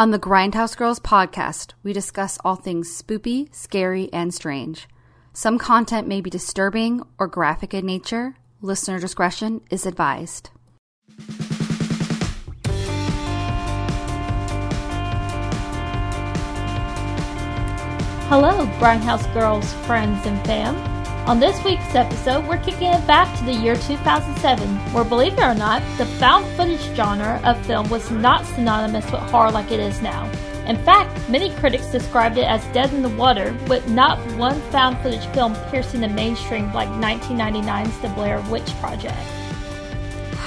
On the Grindhouse Girls podcast, we discuss all things spoopy, scary, and strange. Some content may be disturbing or graphic in nature. Listener discretion is advised. Hello, Grindhouse Girls, friends, and fam. On this week's episode, we're kicking it back to the year 2007, where, believe it or not, the found footage genre of film was not synonymous with horror like it is now. In fact, many critics described it as dead in the water, with not one found footage film piercing the mainstream like 1999's The Blair Witch Project.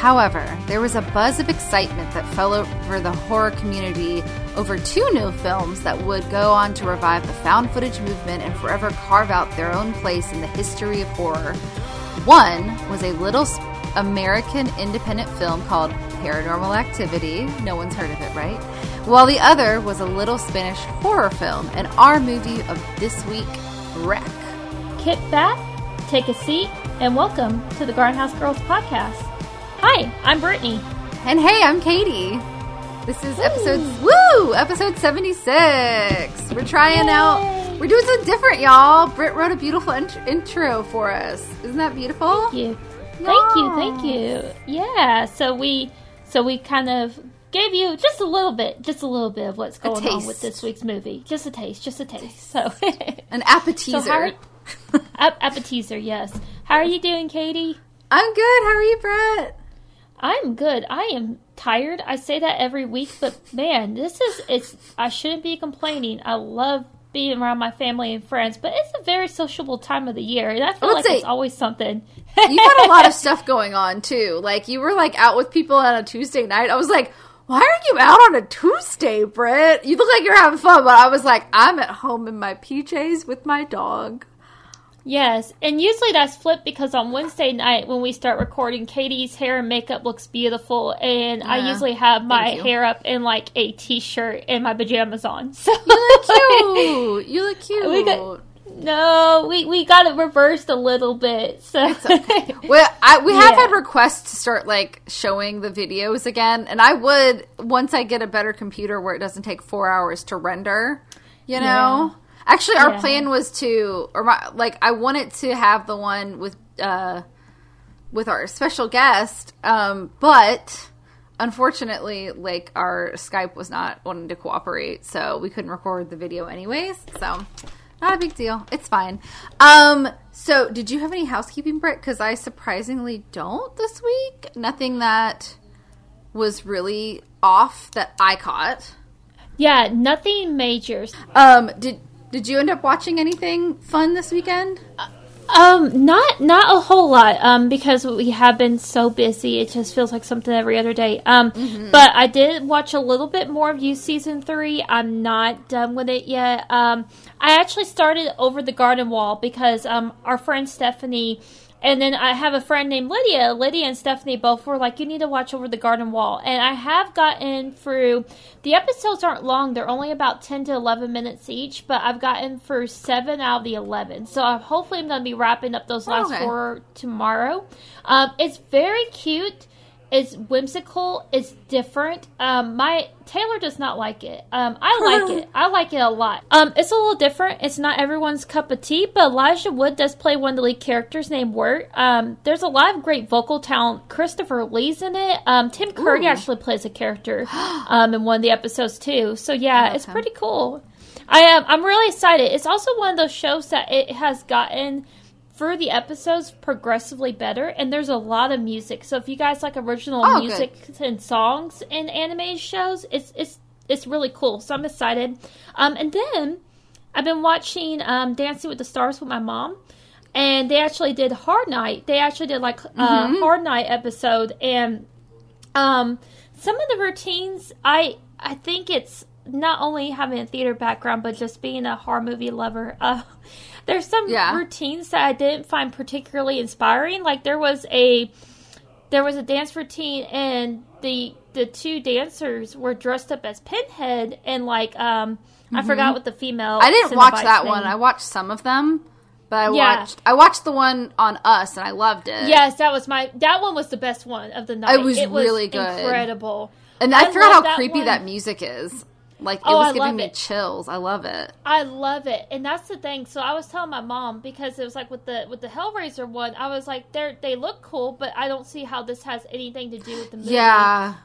However, there was a buzz of excitement that fell over the horror community over two new films that would go on to revive the found footage movement and forever carve out their own place in the history of horror. One was a little American independent film called Paranormal Activity. No one's heard of it, right? While the other was a little Spanish horror film, and our movie of this week, Rec. Kick back, take a seat, and welcome to the Grindhouse Girls podcast. Hi, I'm Brittany. And hey, I'm Katie. This is episode woo episode seventy six. We're trying Yay. out. We're doing something different, y'all. Britt wrote a beautiful int- intro for us. Isn't that beautiful? Thank you. Thank you, thank you. Yeah, so we so we kind of gave you just a little bit, just a little bit of what's going on with this week's movie. Just a taste, just a taste. So An appetizer. So are- appetizer, yes. How are you doing, Katie? I'm good. How are you, Brett? I'm good. I am tired. I say that every week, but man, this is it's I shouldn't be complaining. I love being around my family and friends, but it's a very sociable time of the year, and I feel Let's like say- it's always something. You've had a lot of stuff going on too. Like you were like out with people on a Tuesday night. I was like, why are you out on a Tuesday, Britt? You look like you're having fun, but I was like, I'm at home in my PJs with my dog. Yes, and usually that's flipped because on Wednesday night when we start recording, Katie's hair and makeup looks beautiful, and I usually have my hair up in like a t-shirt and my pajamas on. So You look cute. You look cute. We got- no, we we got it reversed a little bit. So Well, I, we have Yeah. had requests to start like showing the videos again, and I would once I get a better computer where it doesn't take four hours to render. You know, actually, our Yeah. plan was to, or my, like, I wanted to have the one with uh with our special guest, um, but unfortunately, like our Skype was not wanting to cooperate, so we couldn't record the video anyways. So. Not a big deal. It's fine. Um, so did you have any housekeeping, Britt? Because I surprisingly don't this week. Nothing that was really off that I caught. yeah, nothing major. Um, did did you end up watching anything fun this weekend? Um, not not a whole lot. Um, because we have been so busy, it just feels like something every other day. Um, but I did watch a little bit more of you season three. I'm not done with it yet. Um, I actually started over the garden wall because um our friend Stephanie. And then I have a friend named Lydia. Lydia and Stephanie both were like, "You need to watch Over the Garden Wall." And I have gotten through. The episodes aren't long; they're only about ten to eleven minutes each. But I've gotten through seven out of the eleven. So I hopefully I'm going to be wrapping up those last Okay. four tomorrow. Um, it's very cute. It's whimsical. It's different. Um, my Taylor does not like it. Um, I like it. I like it a lot. Um, it's a little different. It's not everyone's cup of tea, but Elijah Wood does play one of the lead characters named Wirt. Um, there's a lot of great vocal talent. Christopher Lee's in it. Um, Tim Curry Ooh. actually plays a character um, in one of the episodes too. So yeah, it's him. pretty cool. I am. I'm really excited. It's also one of those shows that it has gotten through the episodes progressively better, and there's a lot of music. So if you guys like original Oh, good. music and songs in anime shows, it's it's it's really cool. So I'm excited. Um, and then I've been watching um, Dancing with the Stars with my mom. And they actually did Horror Night. They actually did like a Mm-hmm. Horror Night episode, and um, some of the routines, I I think it's not only having a theater background, but just being a horror movie lover. Uh, there's some Yeah. routines that I didn't find particularly inspiring. Like there was a there was a dance routine, and the the two dancers were dressed up as Pinhead, and like um, I forgot what the female. Mm-hmm. I didn't watch that name. one. I watched some of them, but I Yeah. watched I watched the one on Us and I loved it. Yes, that was my. That one was the best one of the night. It was really good. incredible. and I, I forgot how creepy one. that music is. Like it Oh, was I giving me it. chills. I love it. I love it, and that's the thing. So I was telling my mom because it was like with the with the Hellraiser one, I was like, they they look cool, but I don't see how this has anything to do with the movie. Yeah.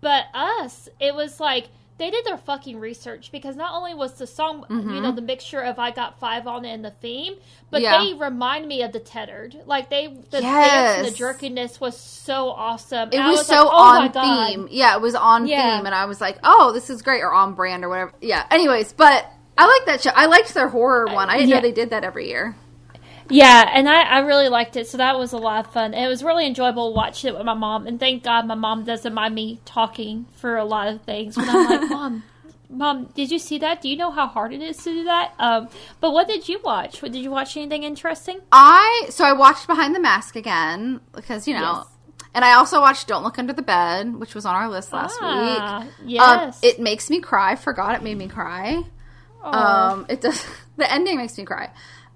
But us, it was like they did their fucking research because not only was the song, you know, the mixture of "I Got Five on it and the theme, but Mm-hmm. Yeah. they remind me of the Tethered. Like they, the dance and the jerkiness was so awesome. It was, was so like, oh on theme. Yeah, it was on Yeah. theme, and I was like, "Oh, this is great," or on brand, or whatever. Yeah. Anyways, but I like that show. I liked their horror one. I didn't yeah. know they did that every year. Yeah, and I, I really liked it, so that was a lot of fun. It was really enjoyable watching it with my mom. And thank God my mom doesn't mind me talking for a lot of things. When I'm like, Mom, Mom, did you see that? Do you know how hard it is to do that? Um, but what did you watch? What, did you watch anything interesting? I so I watched Behind the Mask again because you know, Yes. and I also watched Don't Look Under the Bed, which was on our list last Ah, week. Um, yes. it makes me cry. Forgot it made me cry. Um, it does. The ending makes me cry.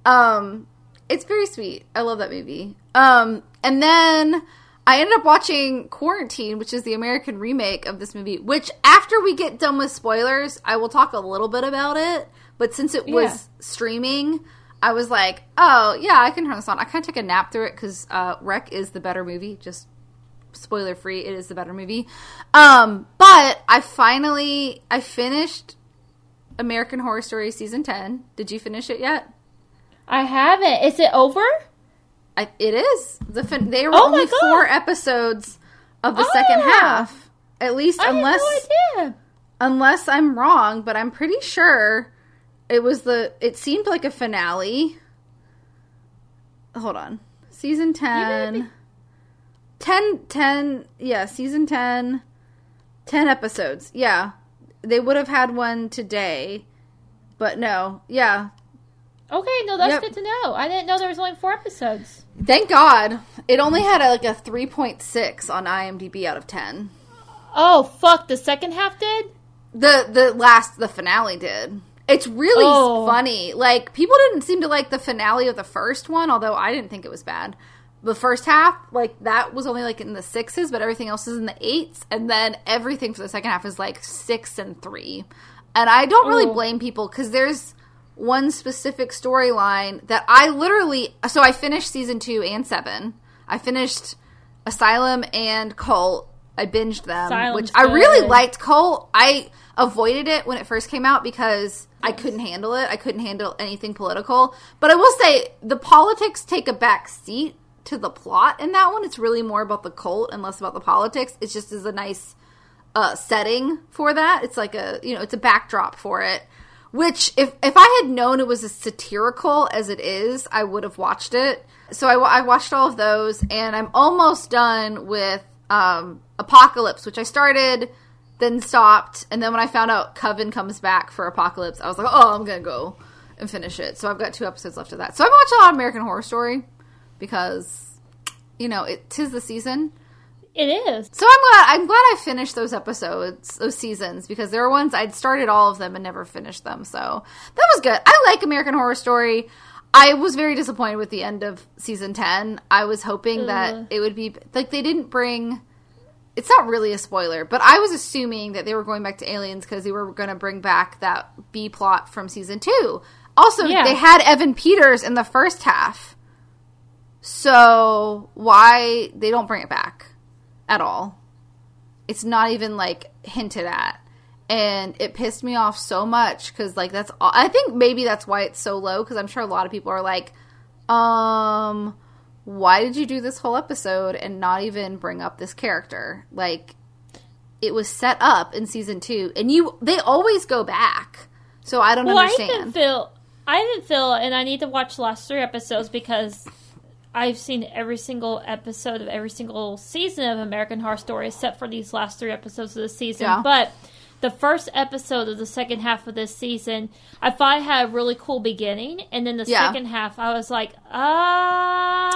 Um, it's very sweet. I love that movie. Um, and then I ended up watching Quarantine, which is the American remake of this movie. Which, after we get done with spoilers, I will talk a little bit about it. But since it was Yeah. streaming, I was like, oh yeah, I can turn this on. I kind of took a nap through it because uh, Rec is the better movie. Just spoiler free, it is the better movie. Um, but I finally I finished American Horror Story season ten. Did you finish it yet? I haven't. Is it over? I, it is the fin- they were Oh only four episodes of the second Ah. half. At least I unless no idea. unless I'm wrong, but I'm pretty sure it was the it seemed like a finale. Hold on. Season 10 be- 10 10 yeah, season 10 10 episodes. Yeah. They would have had one today. But no. Yeah. Okay, no, that's Yep. good to know. I didn't know there was only four episodes. Thank God. It only had a, like a 3.6 on IMDb out of 10. Oh fuck! The second half did. The the last the finale did. It's really Oh. funny. Like people didn't seem to like the finale of the first one, although I didn't think it was bad. The first half, like that was only like in the sixes, but everything else is in the eights, and then everything for the second half is like six and three. And I don't really Oh. blame people because there's one specific storyline that I literally so I finished season two and seven. I finished Asylum and Cult. I binged them, Asylum's which I really good. liked. Cult. I avoided it when it first came out because I couldn't handle it. I couldn't handle anything political. But I will say the politics take a back seat to the plot in that one. It's really more about the cult and less about the politics. It just is a nice uh, setting for that. It's like a you know it's a backdrop for it. Which if if I had known it was as satirical as it is, I would have watched it. So I, I watched all of those, and I'm almost done with um, Apocalypse, which I started, then stopped, and then when I found out Coven comes back for Apocalypse, I was like, oh, I'm gonna go and finish it. So I've got two episodes left of that. So I've watched a lot of American Horror Story because you know it tis the season. It is. So I'm glad I'm glad I finished those episodes, those seasons, because there were ones I'd started all of them and never finished them. So that was good. I like American Horror Story. I was very disappointed with the end of season ten. I was hoping Ugh. that it would be like they didn't bring. It's not really a spoiler, but I was assuming that they were going back to aliens because they were going to bring back that B plot from season two. Also, Yeah. they had Evan Peters in the first half. So why they don't bring it back at all? It's not even like hinted at. And it pissed me off so much because like that's all I think maybe that's why it's so low because I'm sure a lot of people are like, um, why did you do this whole episode and not even bring up this character? Like it was set up in season two and you they always go back. So I don't Well, I didn't feel. I didn't feel, and I need to watch the last three episodes because I've seen every single episode of every single season of American Horror Story except for these last three episodes of the season. Yeah. But the first episode of the second half of this season, I thought it had a really cool beginning, and then the Yeah. second half, I was like, ah.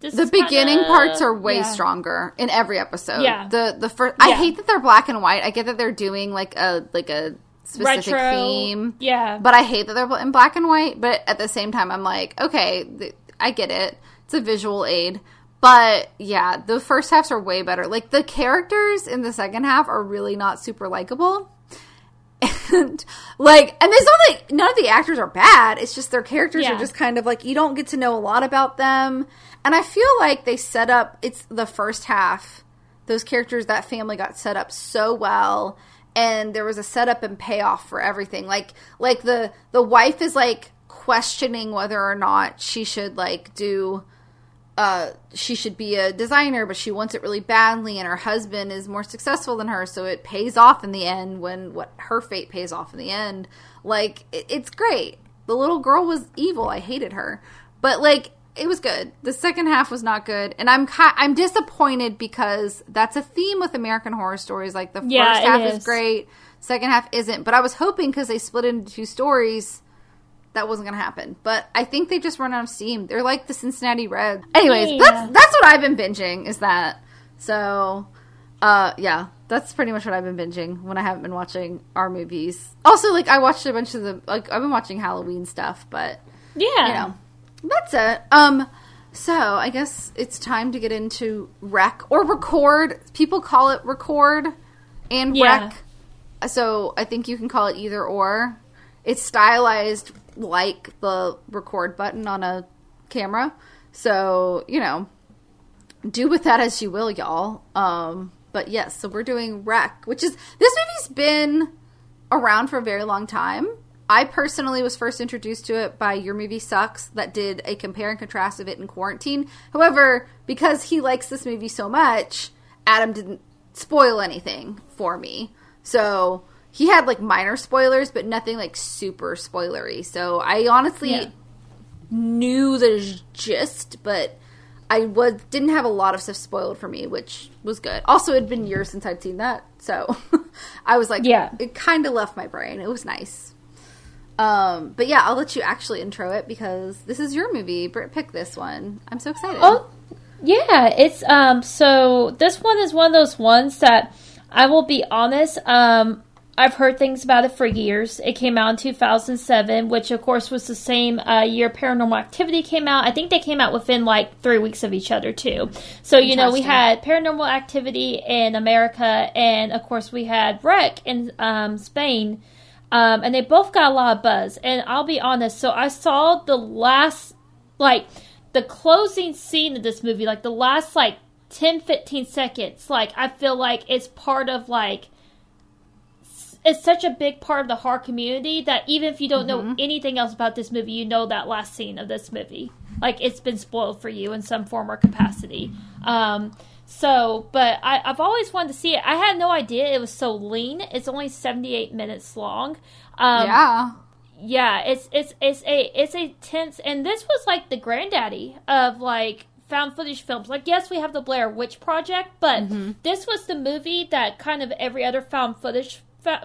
this the beginning kinda- parts are way yeah. stronger in every episode. Yeah. The the first I hate that they're black and white. I get that they're doing like a like a specific Retro. theme. Yeah. But I hate that they're in black and white, but at the same time I'm like, okay, th- I get it. It's a visual aid. But yeah, the first halves are way better. Like the characters in the second half are really not super likable. And like and there's not like none of the actors are bad. It's just their characters Yeah. are just kind of like you don't get to know a lot about them. And I feel like they set up it's the first half. Those characters, that family got set up so well and there was a setup and payoff for everything. Like like the the wife is like questioning whether or not she should like do uh she should be a designer but she wants it really badly and her husband is more successful than her so it pays off in the end when what her fate pays off in the end. Like it, it's great. The little girl was evil. I hated her. But like it was good the second half was not good and i'm ki- i'm disappointed because that's a theme with american horror stories like the Yeah, first half is. is. great second half isn't but i was hoping because they split into two stories that wasn't gonna happen. But I think they just run out of steam. They're like the Cincinnati Reds. Anyways, Yeah. that's that's what I've been binging. Is that so? Uh, yeah, that's pretty much what I've been binging when I haven't been watching our movies. Also, like I watched a bunch of the like I've been watching Halloween stuff, but Yeah. you know, that's it. Um, so I guess it's time to get into rec or record. People call it record and Yeah. rec. So I think you can call it either or. It's stylized like the record button on a camera. So, you know, do with that as you will, y'all. Um, but yes, so we're doing Rec, which is this movie's been around for a very long time. I personally was first introduced to it by Your Movie Sucks, that did a compare and contrast of it in quarantine. However, because he likes this movie so much, Adam didn't spoil anything for me. So he had like minor spoilers, but nothing like super spoilery. So I honestly Yeah. knew the gist, but I was didn't have a lot of stuff spoiled for me, which was good. Also, it'd been years since I'd seen that, so I was like, Yeah. it kind of left my brain. It was nice. Um, but yeah, I'll let you actually intro it because this is your movie. Britt picked this one. I'm so excited. Oh, yeah. It's um. So this one is one of those ones that I will be honest. Um, I've heard things about it for years. It came out in 2007, which of course was the same uh, year Paranormal Activity came out. I think they came out within like three weeks of each other too. So you know we had Paranormal Activity in America, and of course we had Rec in um, Spain. Um, and they both got a lot of buzz. And I'll be honest, so I saw the last, like, the closing scene of this movie, like the last, like, 10, 15 seconds. Like, I feel like it's part of, like, it's such a big part of the horror community that even if you don't know anything else about this movie, you know that last scene of this movie. Like, it's been spoiled for you in some form or capacity. Um, so, but I, I've always wanted to see it. I had no idea it was so lean. It's only 78 minutes long. Um, yeah, yeah, it's it's it's a it's a tense, and this was like the granddaddy of like found footage films. Like, yes, we have the Blair Witch Project, but this was the movie that kind of every other found footage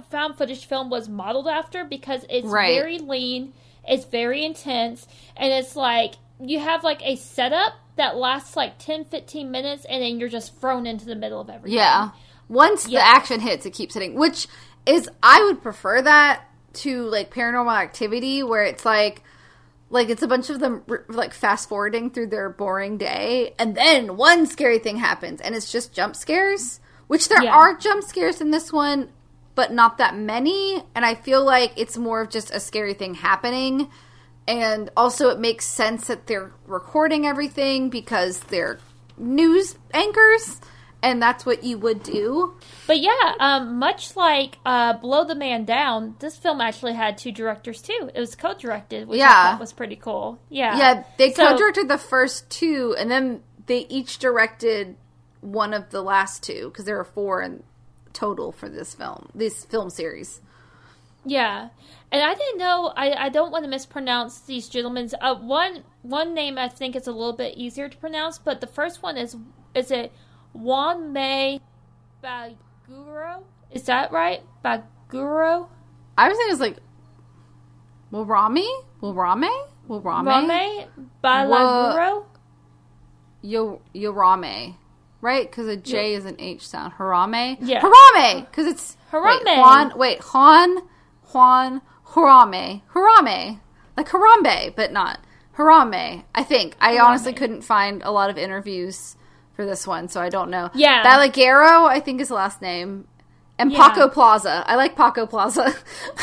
found footage film was modeled after because it's Right. very lean, it's very intense, and it's like you have like a setup that lasts like 10 15 minutes and then you're just thrown into the middle of everything yeah. Once the action hits, it keeps hitting, which is I would prefer that to like Paranormal Activity, where it's like. Like it's a bunch of them like fast forwarding through their boring day, and then one scary thing happens, and it's just jump scares. Which there Yeah. are jump scares in this one, but not that many. And I feel like it's more of just a scary thing happening. And also, it makes sense that they're recording everything because they're news anchors, and that's what you would do. But yeah, um, much like uh, Blow the Man Down, this film actually had two directors too. It was co-directed, which I Yeah. thought was pretty cool. Yeah, Yeah, they So- co-directed the first two, and then they each directed one of the last two because there are four in total for this film, this film series. Yeah, and I didn't know. I, I don't want to mispronounce these gentlemen's. Uh, one one name I think is a little bit easier to pronounce, but the first one is is it Juan May Baguro? Is that right? Baguro? I was thinking it was like Wilrami, Wilrame, Wilrame, Rame Balaguro? Yo Yorame, right? Because a J is an H sound. Harame, Yeah. Harame, because it's Harame. Wait, Juan, wait, Juan, Juan, Harame, Harame, like Harambe, but not Harame, I think. I honestly couldn't find a lot of interviews for this one, so I don't know. Yeah. Balaguero, I think is the last name. And Yeah. Paco Plaza. I like Paco Plaza.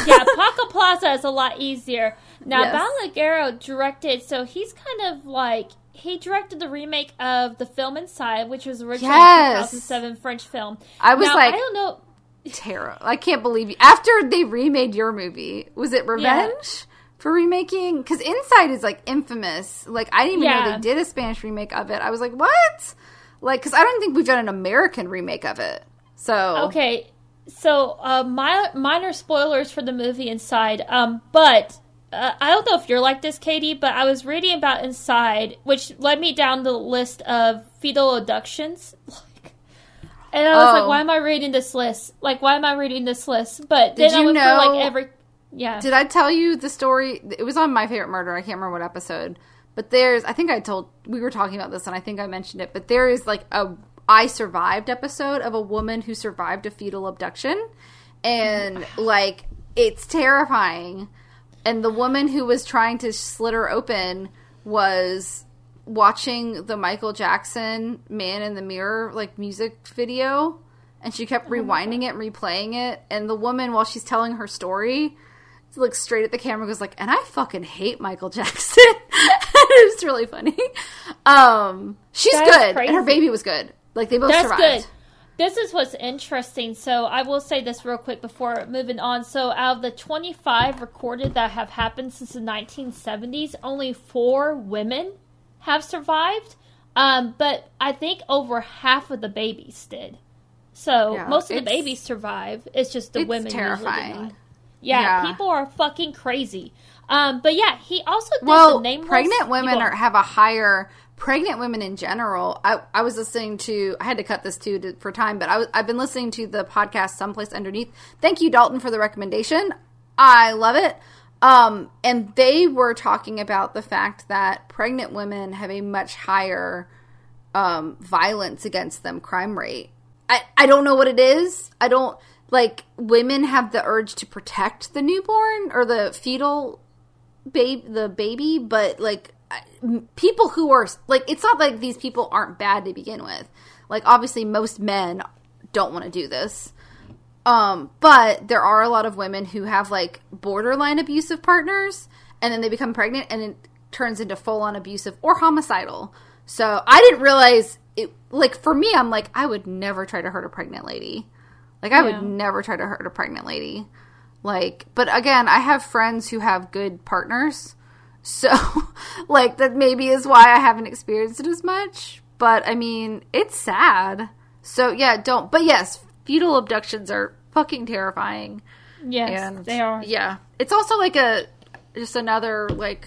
yeah, Paco Plaza is a lot easier. Now, Yes. Balaguero directed, so he's kind of like he directed the remake of the film Inside, which was originally Yes. a 2007 French film. I was Now, like- I don't know. Terror. I can't believe you. After they remade your movie, was it Revenge for remaking? Because Inside is like infamous. Like I didn't even know they did a Spanish remake of it. I was like, what? Like, because I don't think we've done an American remake of it. So Okay, so uh, mi- minor spoilers for the movie Inside, um, but. Uh, I don't know if you're like this, Katie, but I was reading about Inside, which led me down the list of fetal abductions. And I was Oh. like, why oh. am I reading this list? Like, why am I reading this list? But then Did I you went for know- like every. Yeah. Did I tell you the story? It was on My Favorite Murder. I can't remember what episode. But there's, I think I told, we were talking about this and I think I mentioned it, but there is like a I Survived episode of a woman who survived a fetal abduction. And like, it's terrifying. And the woman who was trying to slit her open was watching the Michael Jackson Man in the Mirror like music video. And she kept rewinding it and replaying it. And the woman, while she's telling her story, looks straight at the camera and goes like and i fucking hate michael jackson it was really funny um she's good and her baby was good like they both That's survived good. This is what's interesting. So I will say this real quick before moving on. So out of the 25 recorded that have happened since the 1970s, only four women have survived. Um, but I think over half of the babies did. So Yeah, most of the babies survive. It's just the it's women terrifying. Yeah, Yeah. people are fucking crazy. Um, but yeah, he also did well nameless. pregnant women are have a higher pregnant women in general I, I was listening to i had to cut this too to, for time but I was, i've been listening to the podcast someplace underneath thank you dalton for the recommendation i love it um, and they were talking about the fact that pregnant women have a much higher um, violence against them crime rate. I, I don't know what it is. I don't like women have the urge to protect the newborn or the fetal babe the baby, but like people who are like it's not like these people aren't bad to begin with. Like obviously most men don't want to do this. Um, but there are a lot of women who have like borderline abusive partners and then they become pregnant and it turns into full on abusive or homicidal. So I didn't realize it like for me I'm like I would never try to hurt a pregnant lady. Like I Yeah. would never try to hurt a pregnant lady. Like but again, I have friends who have good partners. So like that maybe is why I haven't experienced it as much, but I mean, it's sad. So yeah, don't but yes, fetal abductions are fucking terrifying. Yes, And they are. Yeah. It's also like a just another like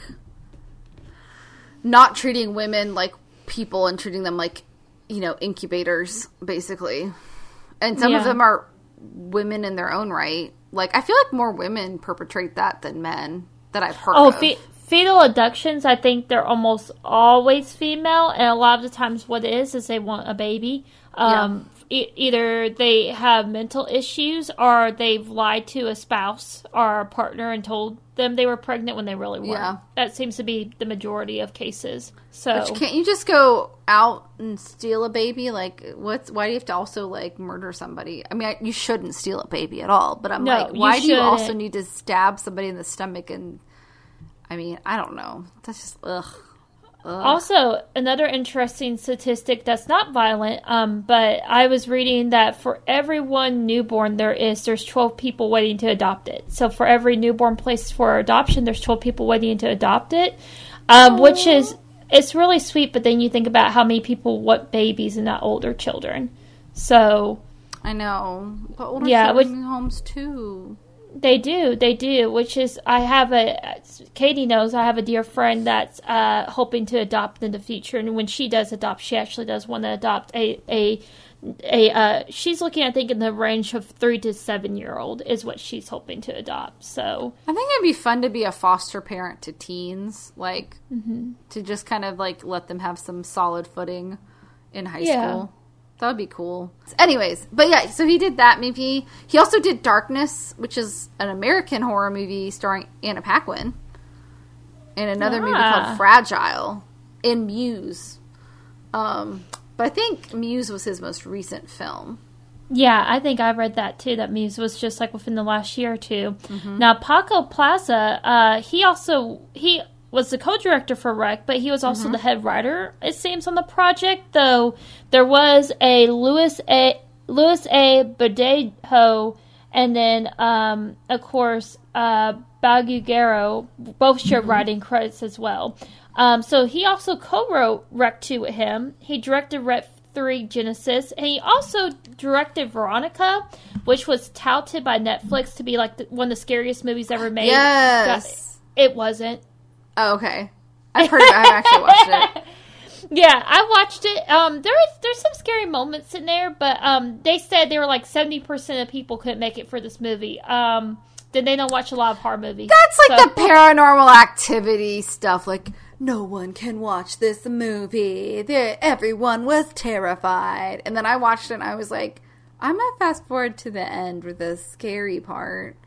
not treating women like people and treating them like, you know, incubators basically. And some of them are women in their own right. Like I feel like more women perpetrate that than men that I've heard Oh, of. fe- fetal abductions, I think they're almost always female, and a lot of the times what it is is they want a baby. Um, e- either they have mental issues or they've lied to a spouse or a partner and told them they were pregnant when they really weren't. Yeah. That seems to be the majority of cases. So But can't you just go out and steal a baby? Like, what's why do you have to also like murder somebody? I mean, I, you shouldn't steal a baby at all. But I'm No, like, why do you also need to stab somebody in the stomach? And I mean, I don't know. That's just ugh. Also, another interesting statistic that's not violent, um, but I was reading that for every one newborn there is, there's 12 people waiting to adopt it. So for every newborn placed for adoption, there's 12 people waiting to adopt it, um, which is it's really sweet. But then you think about how many people want babies and not older children. So I know, but older Yeah, children which- in homes too. They do, they do. Which is, I have a Katie knows I have a dear friend that's uh, hoping to adopt in the future, and when she does adopt, she actually does want to adopt a a a. Uh, she's looking, I think, in the range of three to seven year old is what she's hoping to adopt. So I think it'd be fun to be a foster parent to teens, like Mm-hmm. to just kind of like let them have some solid footing in high Yeah. school. That would be cool. Anyways, but yeah, so he did that movie. He also did Darkness, which is an American horror movie starring Anna Paquin. and another movie Ah. called Fragile in Muse. Um, but I think Muse was his most recent film. Yeah, I think I read that too. That Muse was just like within the last year or 2 Mm-hmm. Now Paco Plaza, uh, he also he was the co-director for Rec, but he was also Mm-hmm. the head writer. It seems on the project, though there was a Louis A. Louis A. Badejo, and then um, of course uh, Baguero both shared Mm-hmm. writing credits as well. Um, so he also co-wrote Rec 2 with him. He directed Rec 3 Genesis, and he also directed Veronica, which was touted by Netflix to be like the, one of the scariest movies ever made. Yes. It wasn't. Oh, okay. I've heard. I haven't actually watched it. Yeah, I watched it. Um, there is there's some scary moments in there, but um, they said they were like seventy percent of people couldn't make it for this movie. Um, then they don't watch a lot of horror movies. That's like So- the paranormal activity stuff. Like, no one can watch this movie. they everyone was terrified. And then I watched it and I was like, I'm to fast forward to the end with the scary part.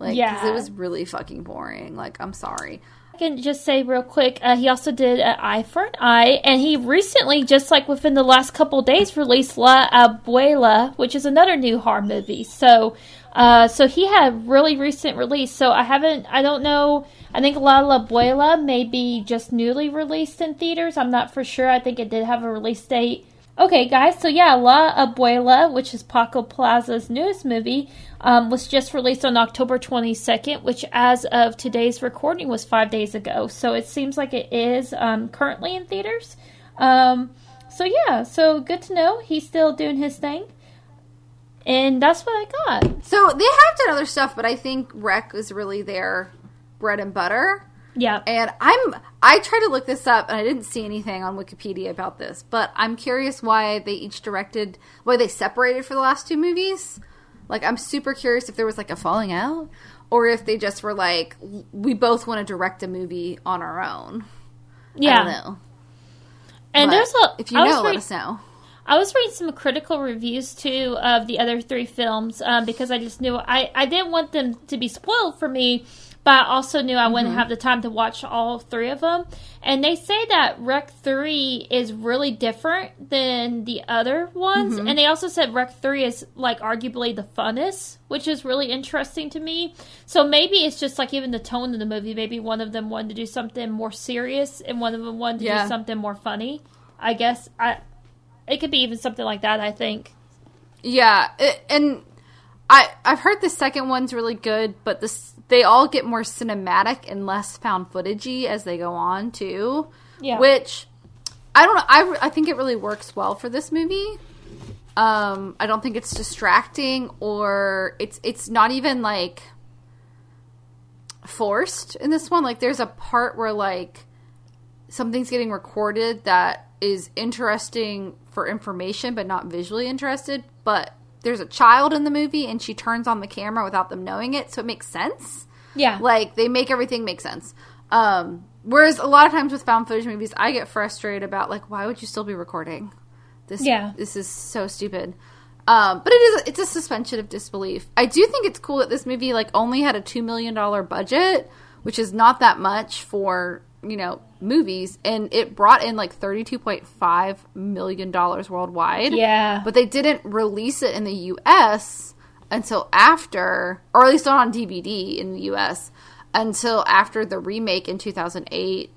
Like, 'cause Yeah. it was really fucking boring. Like, I'm sorry. I can just say real quick, uh, he also did an Eye for an Eye, and he recently, just like within the last couple days, released La Abuela, which is another new horror movie. So, uh, so he had a really recent release. So I haven't, I don't know. I think La Abuela may be just newly released in theaters. I'm not for sure. I think it did have a release date. Okay, guys. So yeah, La Abuela, which is Paco Plaza's newest movie, um, was just released on October 22nd, which, as of today's recording, was five days ago. So it seems like it is um, currently in theaters. Um, so yeah, so good to know he's still doing his thing, and that's what I got. So they have done other stuff, but I think Rec is really their bread and butter. Yeah, And I'm I tried to look this up and I didn't see anything on Wikipedia about this, but I'm curious why they each directed why they separated for the last two movies. Like I'm super curious if there was like a falling out or if they just were like we both want to direct a movie on our own. yeah. I don't know. And But there's a if you know, let read- us know. I was reading some critical reviews too of the other three films um, because I just knew I, I didn't want them to be spoiled for me, but I also knew I wouldn't mm-hmm. have the time to watch all three of them. And they say that Rec 3 is really different than the other ones. Mm-hmm. And they also said Rec 3 is like arguably the funnest, which is really interesting to me. So maybe it's just like even the tone of the movie. Maybe one of them wanted to do something more serious and one of them wanted to Yeah. do something more funny. I guess I it could be even something like that. I think. Yeah, it, and I I've heard the second one's really good, but this they all get more cinematic and less found footagey as they go on too. Yeah. Which I don't know. I I think it really works well for this movie. Um, I don't think it's distracting or it's it's not even like forced in this one. Like there's a part where like something's getting recorded that is interesting for information but not visually interested but there's a child in the movie and she turns on the camera without them knowing it so it makes sense. Yeah. like they make everything make sense. Um whereas a lot of times with found footage movies i get frustrated about like why would you still be recording? This Yeah. this is so stupid. Um but it is it's a suspension of disbelief. I do think it's cool that this movie like only had a two million dollar budget which is not that much for you know movies and it brought in like 32.5 million dollars worldwide yeah. but they didn't release it in the US until after, or at least not on DVD in the US, until after the remake in 2008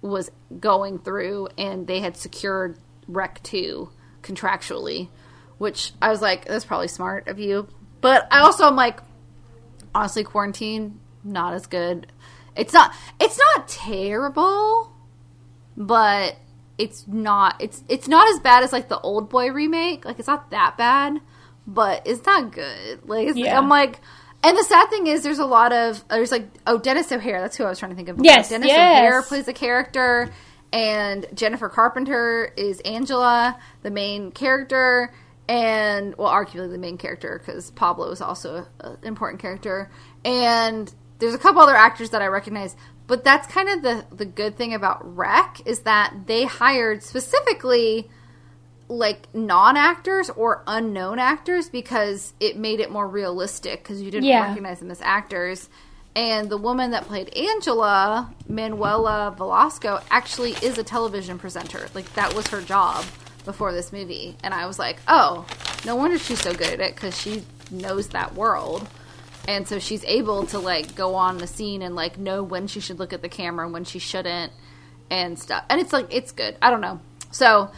was going through and they had secured Rec 2 contractually, which I was like, that's probably smart of you. But I also am like, honestly, Quarantine, not as good. It's not, it's not terrible, but it's not it's it's not as bad as like the old boy remake. Like it's not that bad but it's not good. Like it's, Yeah. i'm like and the sad thing is there's a lot of uh, there's like oh denis o'hare. That's who i was trying to think of Yes, denis yes. o'hare plays a character and jennifer carpenter is angela the main character and well arguably the main character because pablo is also an important character. And there's a couple other actors that i recognize but that's kind of the the good thing about rec is that they hired specifically like non-actors or unknown actors because it made it more realistic because you didn't Yeah. recognize them as actors And the woman that played Angela, Manuela Velasco, actually is a television presenter. Like that was her job before this movie. And I was like, oh, no wonder she's so good at it because she knows that world. And so she's able to like go on the scene and like know when she should look at the camera and when she shouldn't and stuff. And it's like it's good. I don't know. So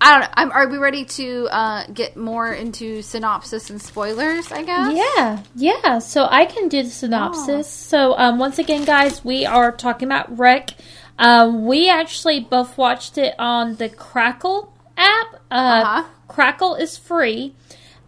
I don't know. I'm, are we ready to uh, get more into synopsis and spoilers? I guess. Yeah, yeah. So I can do the synopsis. So um, once again, guys, we are talking about Rec Um, we actually both watched it on the Crackle app. Uh, Uh-huh. Crackle is free.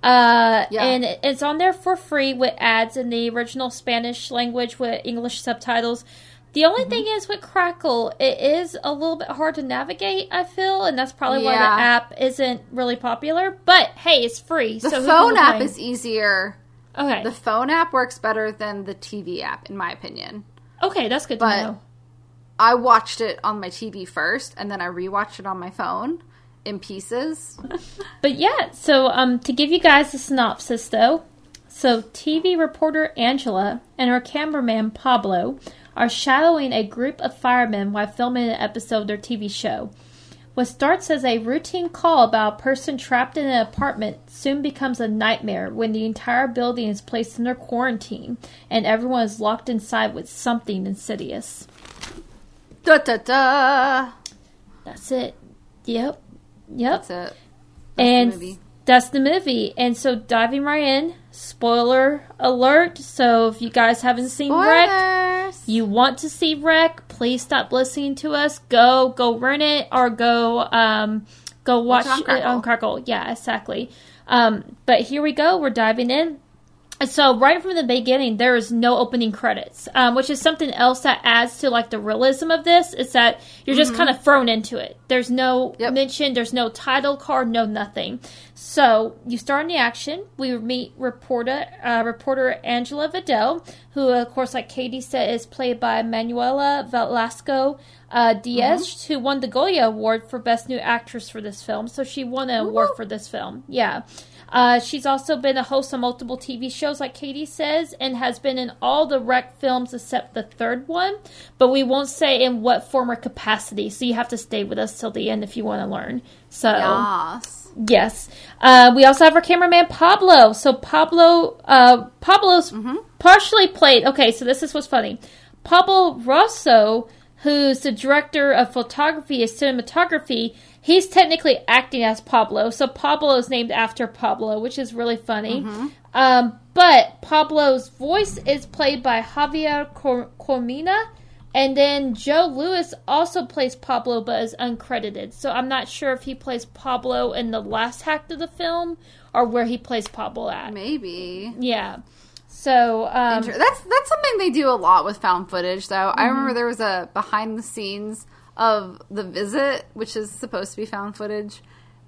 Uh, Yeah. and it's on there for free with ads in the original Spanish language with English subtitles. The only thing is with Crackle, it is a little bit hard to navigate, I feel, and that's probably why the app isn't really popular. But hey, it's free. The so phone app is easier. okay. The phone app works better than the TV app, in my opinion. Okay, that's good But- to know. I watched it on my TV first, and then I rewatched it on my phone in pieces. But yeah, so um, to give you guys a synopsis, though, so TV reporter Angela and her cameraman Pablo are shadowing a group of firemen while filming an episode of their TV show. What starts as a routine call about a person trapped in an apartment soon becomes a nightmare when the entire building is placed under quarantine and everyone is locked inside with something insidious. Da da da. That's it. Yep. Yep. That's it. That's and the movie. that's the movie. And so diving right in, spoiler alert. So if you guys haven't seen Rec, you want to see Rec, please stop listening to us. Go go rent it or go um go watch, on it on Crackle. Yeah, exactly. Um, but here we go. We're diving in. And So right from the beginning, there is no opening credits, um, which is something else that adds to like the realism of this. Is that you're just kind of thrown into it. There's no Mm-hmm. Yep. mention. There's no title card. No nothing. So you start in the action. We meet reporter uh, reporter Angela Vidal, who of course, like Katie said, is played by Manuela Velasco uh, Diaz, who won the Goya Award for Best New Actress for this film. So she won an award for this film. Yeah. Uh, she's also been a host of multiple TV shows, like Katie says, and has been in all the rec films except the third one. But we won't say in what form or capacity, so you have to stay with us till the end if you want to learn. So, Yes. yes. Uh, we also have our cameraman Pablo. So Pablo, uh, Pablo's partially played. Okay, so this is what's funny. Pablo Rosso, who's the director of photography and cinematography, he's technically acting as Pablo. So Pablo is named after Pablo, which is really funny. Um, but Pablo's voice is played by Javier Cor- Cormina. And then Joe Lewis also plays Pablo, but is uncredited. So I'm not sure if he plays Pablo in the last act of the film or where he plays Pablo at. Maybe. Yeah. So um, that's that's something they do a lot with found footage though. I Mm-hmm. remember there was a behind the scenes of The Visit, which is supposed to be found footage,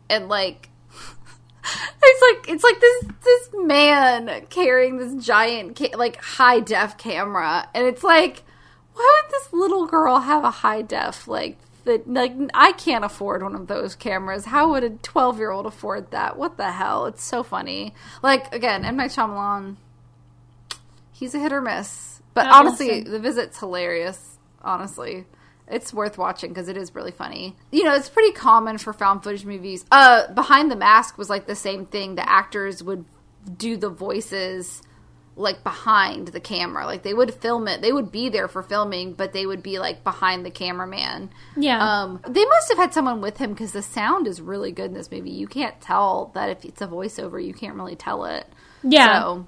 and like it's like it's like this this man carrying this giant ca- like high def camera, and it's like why would this little girl have a high def like that? Like I can't afford one of those cameras. How would a twelve year old afford that? What the hell? It's so funny. Like again, M Night Shyamalan he's a hit or miss. But honestly, the visit's hilarious. Honestly, it's worth watching because it is really funny. You know, it's pretty common for found footage movies. Uh, Behind the Mask was like the same thing. The actors would do the voices like behind the camera. Like they would film it. They would be there for filming, but they would be like behind the cameraman. yeah. Um, they must have had someone with him because the sound is really good in this movie. You can't tell that if it's a voiceover. You can't really tell it. yeah. So,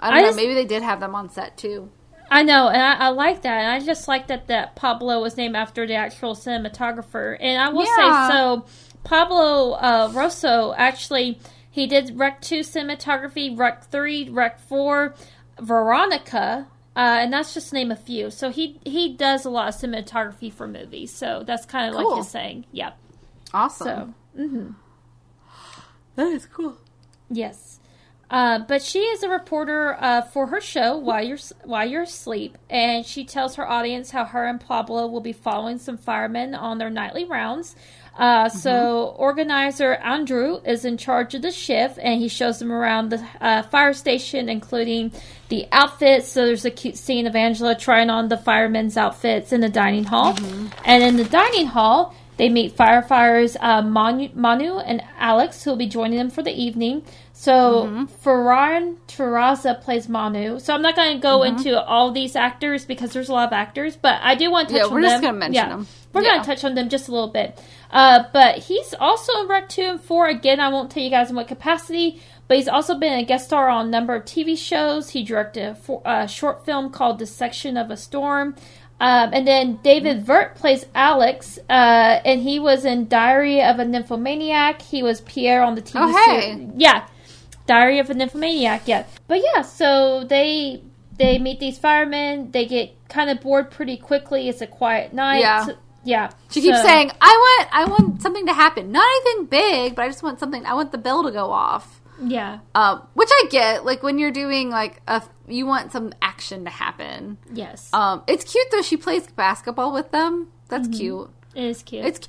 I don't I know. just- maybe they did have them on set too. I know, and I, I like that. And I just like that that Pablo was named after the actual cinematographer. And I will Yeah. say, so Pablo uh, Rosso actually he did Rec Two cinematography, Rec Three, Rec Four, Veronica. Uh, and that's just to name a few. So he he does a lot of cinematography for movies. So that's kind of Cool. like his saying. Yep. Awesome. So that is cool. Yes. Uh, but she is a reporter uh, for her show while you're while you're asleep, and she tells her audience how her and Pablo will be following some firemen on their nightly rounds. Uh, so organizer Andrew is in charge of the shift, and he shows them around the uh, fire station, including the outfits. So there's a cute scene of Angela trying on the firemen's outfits in the dining hall, and in the dining hall. They meet firefighters uh, Manu, Manu and Alex, who will be joining them for the evening. So Ferran Terraza plays Manu. So I'm not going to go into all these actors because there's a lot of actors, but I do want to touch Yeah, on we're just gonna mention them. We're Yeah. going to touch on them just a little bit. Uh, but he's also in Rec 2 and 4. Again, I won't tell you guys in what capacity, but he's also been a guest star on a number of TV shows. He directed a, for, a short film called The Section of a Storm. Um, and then David Vert plays Alex, uh, and he was in Diary of a Nymphomaniac. He was Pierre on the TV Oh, hey. series. Yeah, Diary of a Nymphomaniac. Yeah, but yeah, so they they meet these firemen. They get kind of bored pretty quickly. It's a quiet night. Yeah. yeah. She keeps so- saying, "I want, I want something to happen. Not anything big, but I just want something. I want the bell to go off." Yeah. Um, which I get. Like when you're doing like a, you want some action to happen. Yes. Um, it's cute though. She plays basketball with them. That's Mm-hmm. cute. it is cute. It's.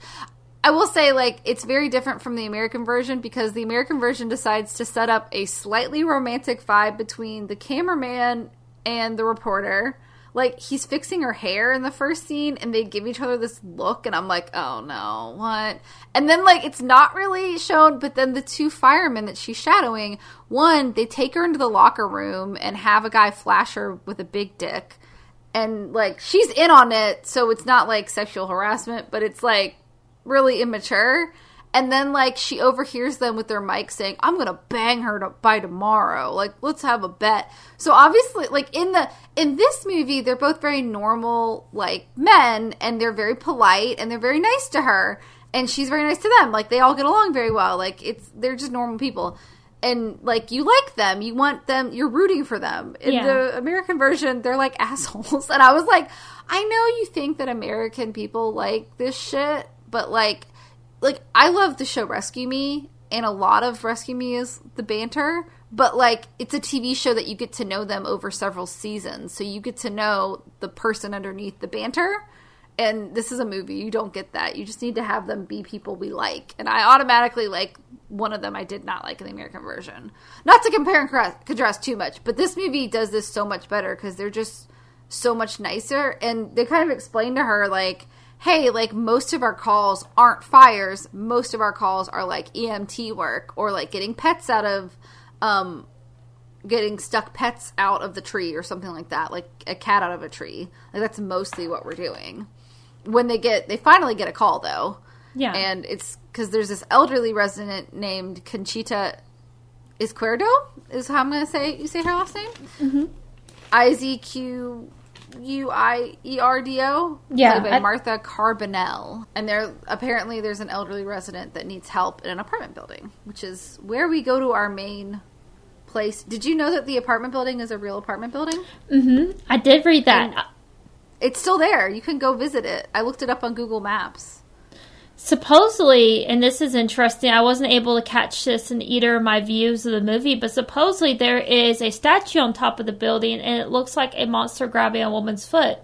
I will say, like, it's very different from the American version because the American version decides to set up a slightly romantic vibe between the cameraman and the reporter. Like, he's fixing her hair in the first scene, and they give each other this look, and I'm like, oh no, what? And then, like, it's not really shown, but then the two firemen that she's shadowing, one, they take her into the locker room and have a guy flash her with a big dick and like she's in on it so it's not like sexual harassment but it's like really immature. And then like she overhears them with their mic saying i'm gonna bang her to, by tomorrow. Like let's have a bet. So obviously like in the in this movie they're both very normal like men and they're very polite and they're very nice to her and she's very nice to them. Like they all get along very well. Like it's they're just normal people. And like you like them. You want them you're rooting for them. In Yeah. the American version, they're like assholes. And I was like, I know you think that American people like this shit, but like, like I love the show Rescue Me, and a lot of Rescue Me is the banter. But like, it's a TV show that you get to know them over several seasons, so you get to know the person underneath the banter. And this is a movie; you don't get that. You just need to have them be people we like. And I automatically like one of them. I did not like in the American version. Not to compare and contrast too much, but this movie does this so much better because they're just so much nicer. And they kind of explain to her like, "Hey, like most of our calls aren't fires. Most of our calls are like EMT work or like getting pets out of." Um, getting stuck pets out of the tree or something like that, like a cat out of a tree. Like that's mostly what we're doing. When they get, they finally get a call though, yeah. and it's because there's this elderly resident named Conchita Izquierdo is how I'm going to say you say her last name. Mm-hmm. I Z Q U I E R D O. Yeah, by I- Martha Carbonell, and there apparently there's an elderly resident that needs help in an apartment building, which is where we go to our main place. Did you know that the apartment building is a real apartment building? Mm-hmm. I did read that. And- It's still there. You can go visit it. I looked it up on Google Maps. Supposedly, and this is interesting, I wasn't able to catch this in either of my views of the movie, but supposedly there is a statue on top of the building, and it looks like a monster grabbing a woman's foot.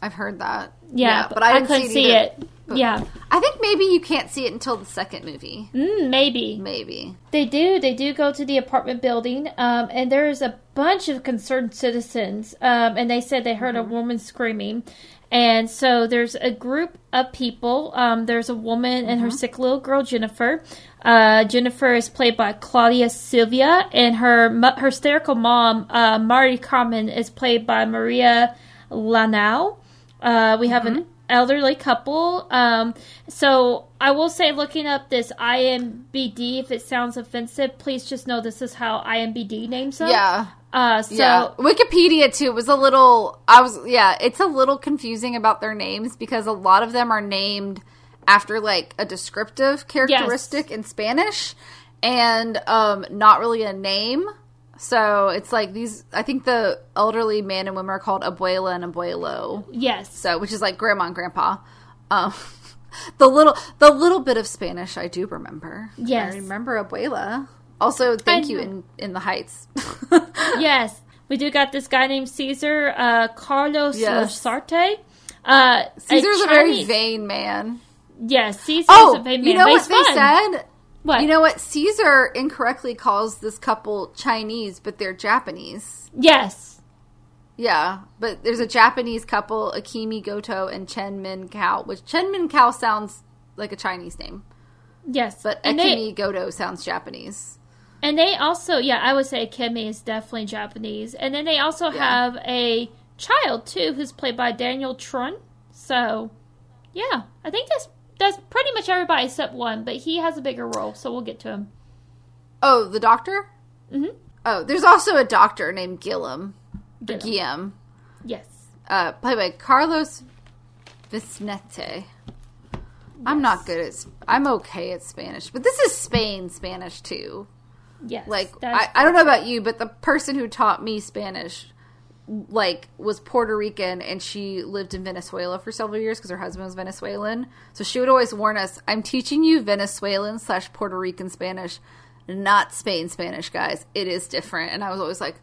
I've heard that. Yeah, but I, didn't couldn't see either. it. Yeah, I think maybe you can't see it until the second movie. mm, maybe. Maybe. They do. They do go to the apartment building, um, and there's a bunch of concerned citizens. Um, and they said they heard a woman screaming, and so there's a group of people. Um, there's a woman and her sick little girl Jennifer. Uh, Jennifer is played by Claudia Silva, and her her hysterical mom uh, Mari Carmen is played by Maria Lanau. Uh, we have an elderly couple. Um, so I will say, looking up this IMBD, if it sounds offensive, please just know this is how IMBD names them. Yeah. Uh, so yeah. Wikipedia too was a little I was yeah, it's a little confusing about their names because a lot of them are named after like a descriptive characteristic in Spanish and um not really a name. So it's like these I think the elderly man and women are called abuela and abuelo. yes, So which is like grandma and grandpa. Um the little the little bit of Spanish I do remember. Yes. I remember abuela. Also, thank I you know. in in the heights. yes, we do got this guy named Caesar uh, Carlos Yes. Lasarte. Uh, Caesar's a, very vain man. Yes, Caesar Oh, is a big you know what he's they fun. said? What? You know what? Caesar incorrectly calls this couple Chinese, but they're Japanese. Yes. Yeah, but there's a Japanese couple, Akemi Goto and Chen Min Kao, which Chen Min Kao sounds like a Chinese name, Yes. but and Akemi they Goto sounds Japanese. And they also yeah, I would say Kimmy is definitely Japanese. And then they also Yeah. have a child too who's played by Daniel Trun. So yeah, I think that's that's pretty much everybody except one, but he has a bigger role, so we'll get to him. Oh, the doctor? Mhm. Oh, there's also a doctor named Gillum. Gillum. Guillaume. Yes. Uh, played by Carlos Visnete. I'm not good at. I'm okay at Spanish, but this is Spain Spanish too. Yes. Like I, I don't know about you, but the person who taught me Spanish, like, was Puerto Rican, and she lived in Venezuela for several years because her husband was Venezuelan. So she would always warn us, "I'm teaching you Venezuelan slash Puerto Rican Spanish, not Spain Spanish, guys. It is different." And I was always like,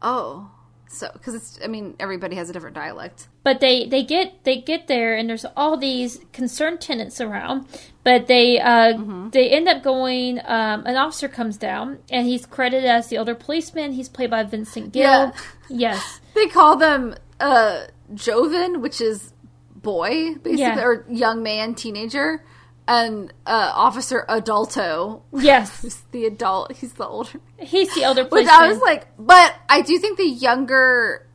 "Oh." So, because it's, I mean, everybody has a different dialect. But they they get they get there and there's all these concerned tenants around but they uh Mm-hmm. they end up going um an officer comes down and he's credited as the older policeman he's played by vincent gill Yeah. yes They call them uh Joven, which is boy, basically, Yeah. or young man, teenager, and uh Officer Adulto. yes Who's the adult? He's the older. he's the older policeman. Which I was like, but I do think the younger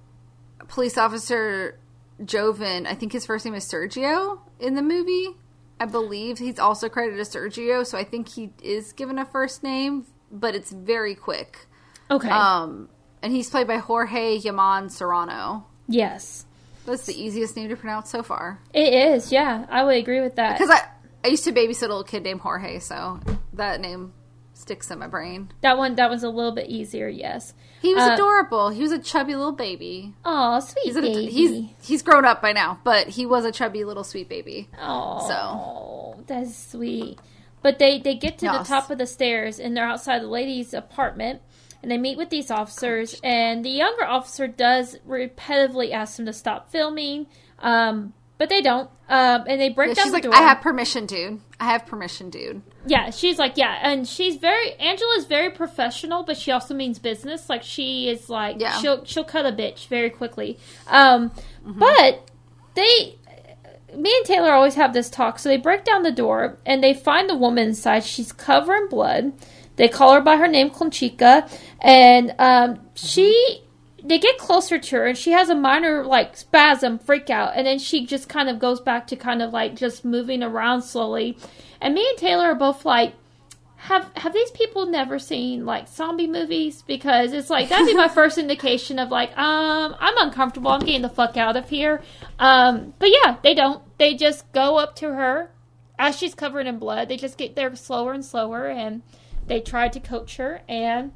police officer Joven, I think his first name is Sergio in the movie. I believe he's also credited as Sergio, so I think he is given a first name, but it's very quick. okay Um, and he's played by Jorge Yaman Serrano. yes That's the easiest name to pronounce so far. it is yeah i would agree with that Because I, I used to babysit a little kid named Jorge, so that name sticks in my brain. that one that was a little bit easier yes He was Uh, adorable. He was a chubby little baby. oh sweet He's, a, baby he's he's grown up by now, but he was a chubby little sweet baby. Oh, so that's sweet. But they they get to the top of the stairs and they're outside the lady's apartment and they meet with these officers and the younger officer does repetitively ask them to stop filming, um, but they don't. Um, and they break Yeah, down she's the like, door. I have permission, dude. I have permission, dude. Yeah, she's like, yeah, and she's very Angela's very professional, but she also means business. Like she is like Yeah. she'll she'll cut a bitch very quickly. Um, Mm-hmm. but they me and Taylor always have this talk, so they break down the door and they find the woman inside. She's covered in blood. They call her by her name, Conchita, and um, she. They get closer to her, and she has a minor like spasm, freak out, and then she just kind of goes back to kind of like just moving around slowly. And me and Taylor are both like, have have these people never seen like zombie movies? Because it's like that'd be my first indication of like, um, I'm uncomfortable. I'm getting the fuck out of here. Um, but yeah, they don't. They just go up to her as she's covered in blood. They just get there slower and slower, and they try to coach her. And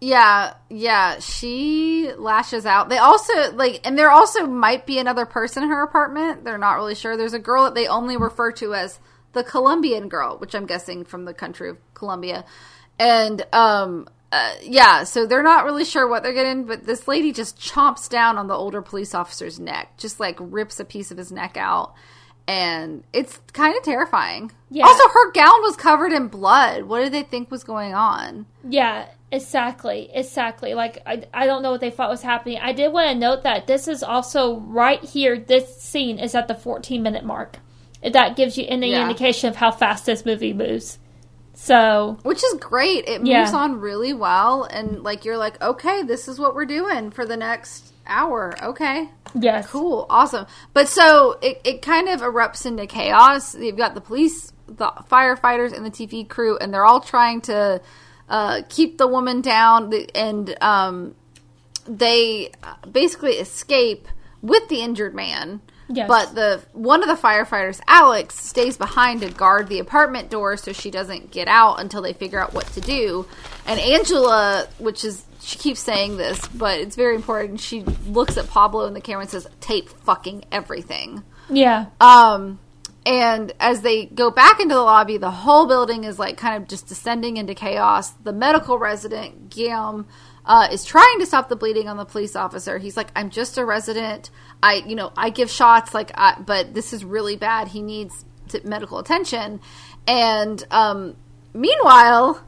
Yeah, yeah. She lashes out. They also like, and there also might be another person in her apartment. They're not really sure. There's a girl that they only refer to as the Colombian girl, which I'm guessing from the country of Colombia. And um, uh, yeah, so they're not really sure what they're getting. But this lady just chomps down on the older police officer's neck, just like rips a piece of his neck out. And it's kind of terrifying. Yeah. Also, her gown was covered in blood. What did they think was going on? Yeah, exactly, exactly. Like I, I don't know what they thought was happening. I did want to note that this is also right here. This scene is at the 14 minute mark. If That gives you any Yeah. indication of how fast this movie moves. So which is great. It moves Yeah. on really well, and like you're like, okay, this is what we're doing for the next hour. Okay, yes, cool, awesome. But so it, it kind of erupts into chaos. You've got the police, the firefighters, and the TV crew, and they're all trying to uh, keep the woman down, and um, they basically escape with the injured man. Yes. But the one of the firefighters, Alex, stays behind to guard the apartment door so she doesn't get out until they figure out what to do. And Angela, which is she keeps saying this, but it's very important. She looks at Pablo in the camera and says, "Tape fucking everything." yeah, Um, and as they go back into the lobby, the whole building is like kind of just descending into chaos. The medical resident, Guillaume, uh, is trying to stop the bleeding on the police officer. He's like, "I'm just a resident. I, you know, I give shots, like, I, but this is really bad. He needs to, medical attention." And um, meanwhile,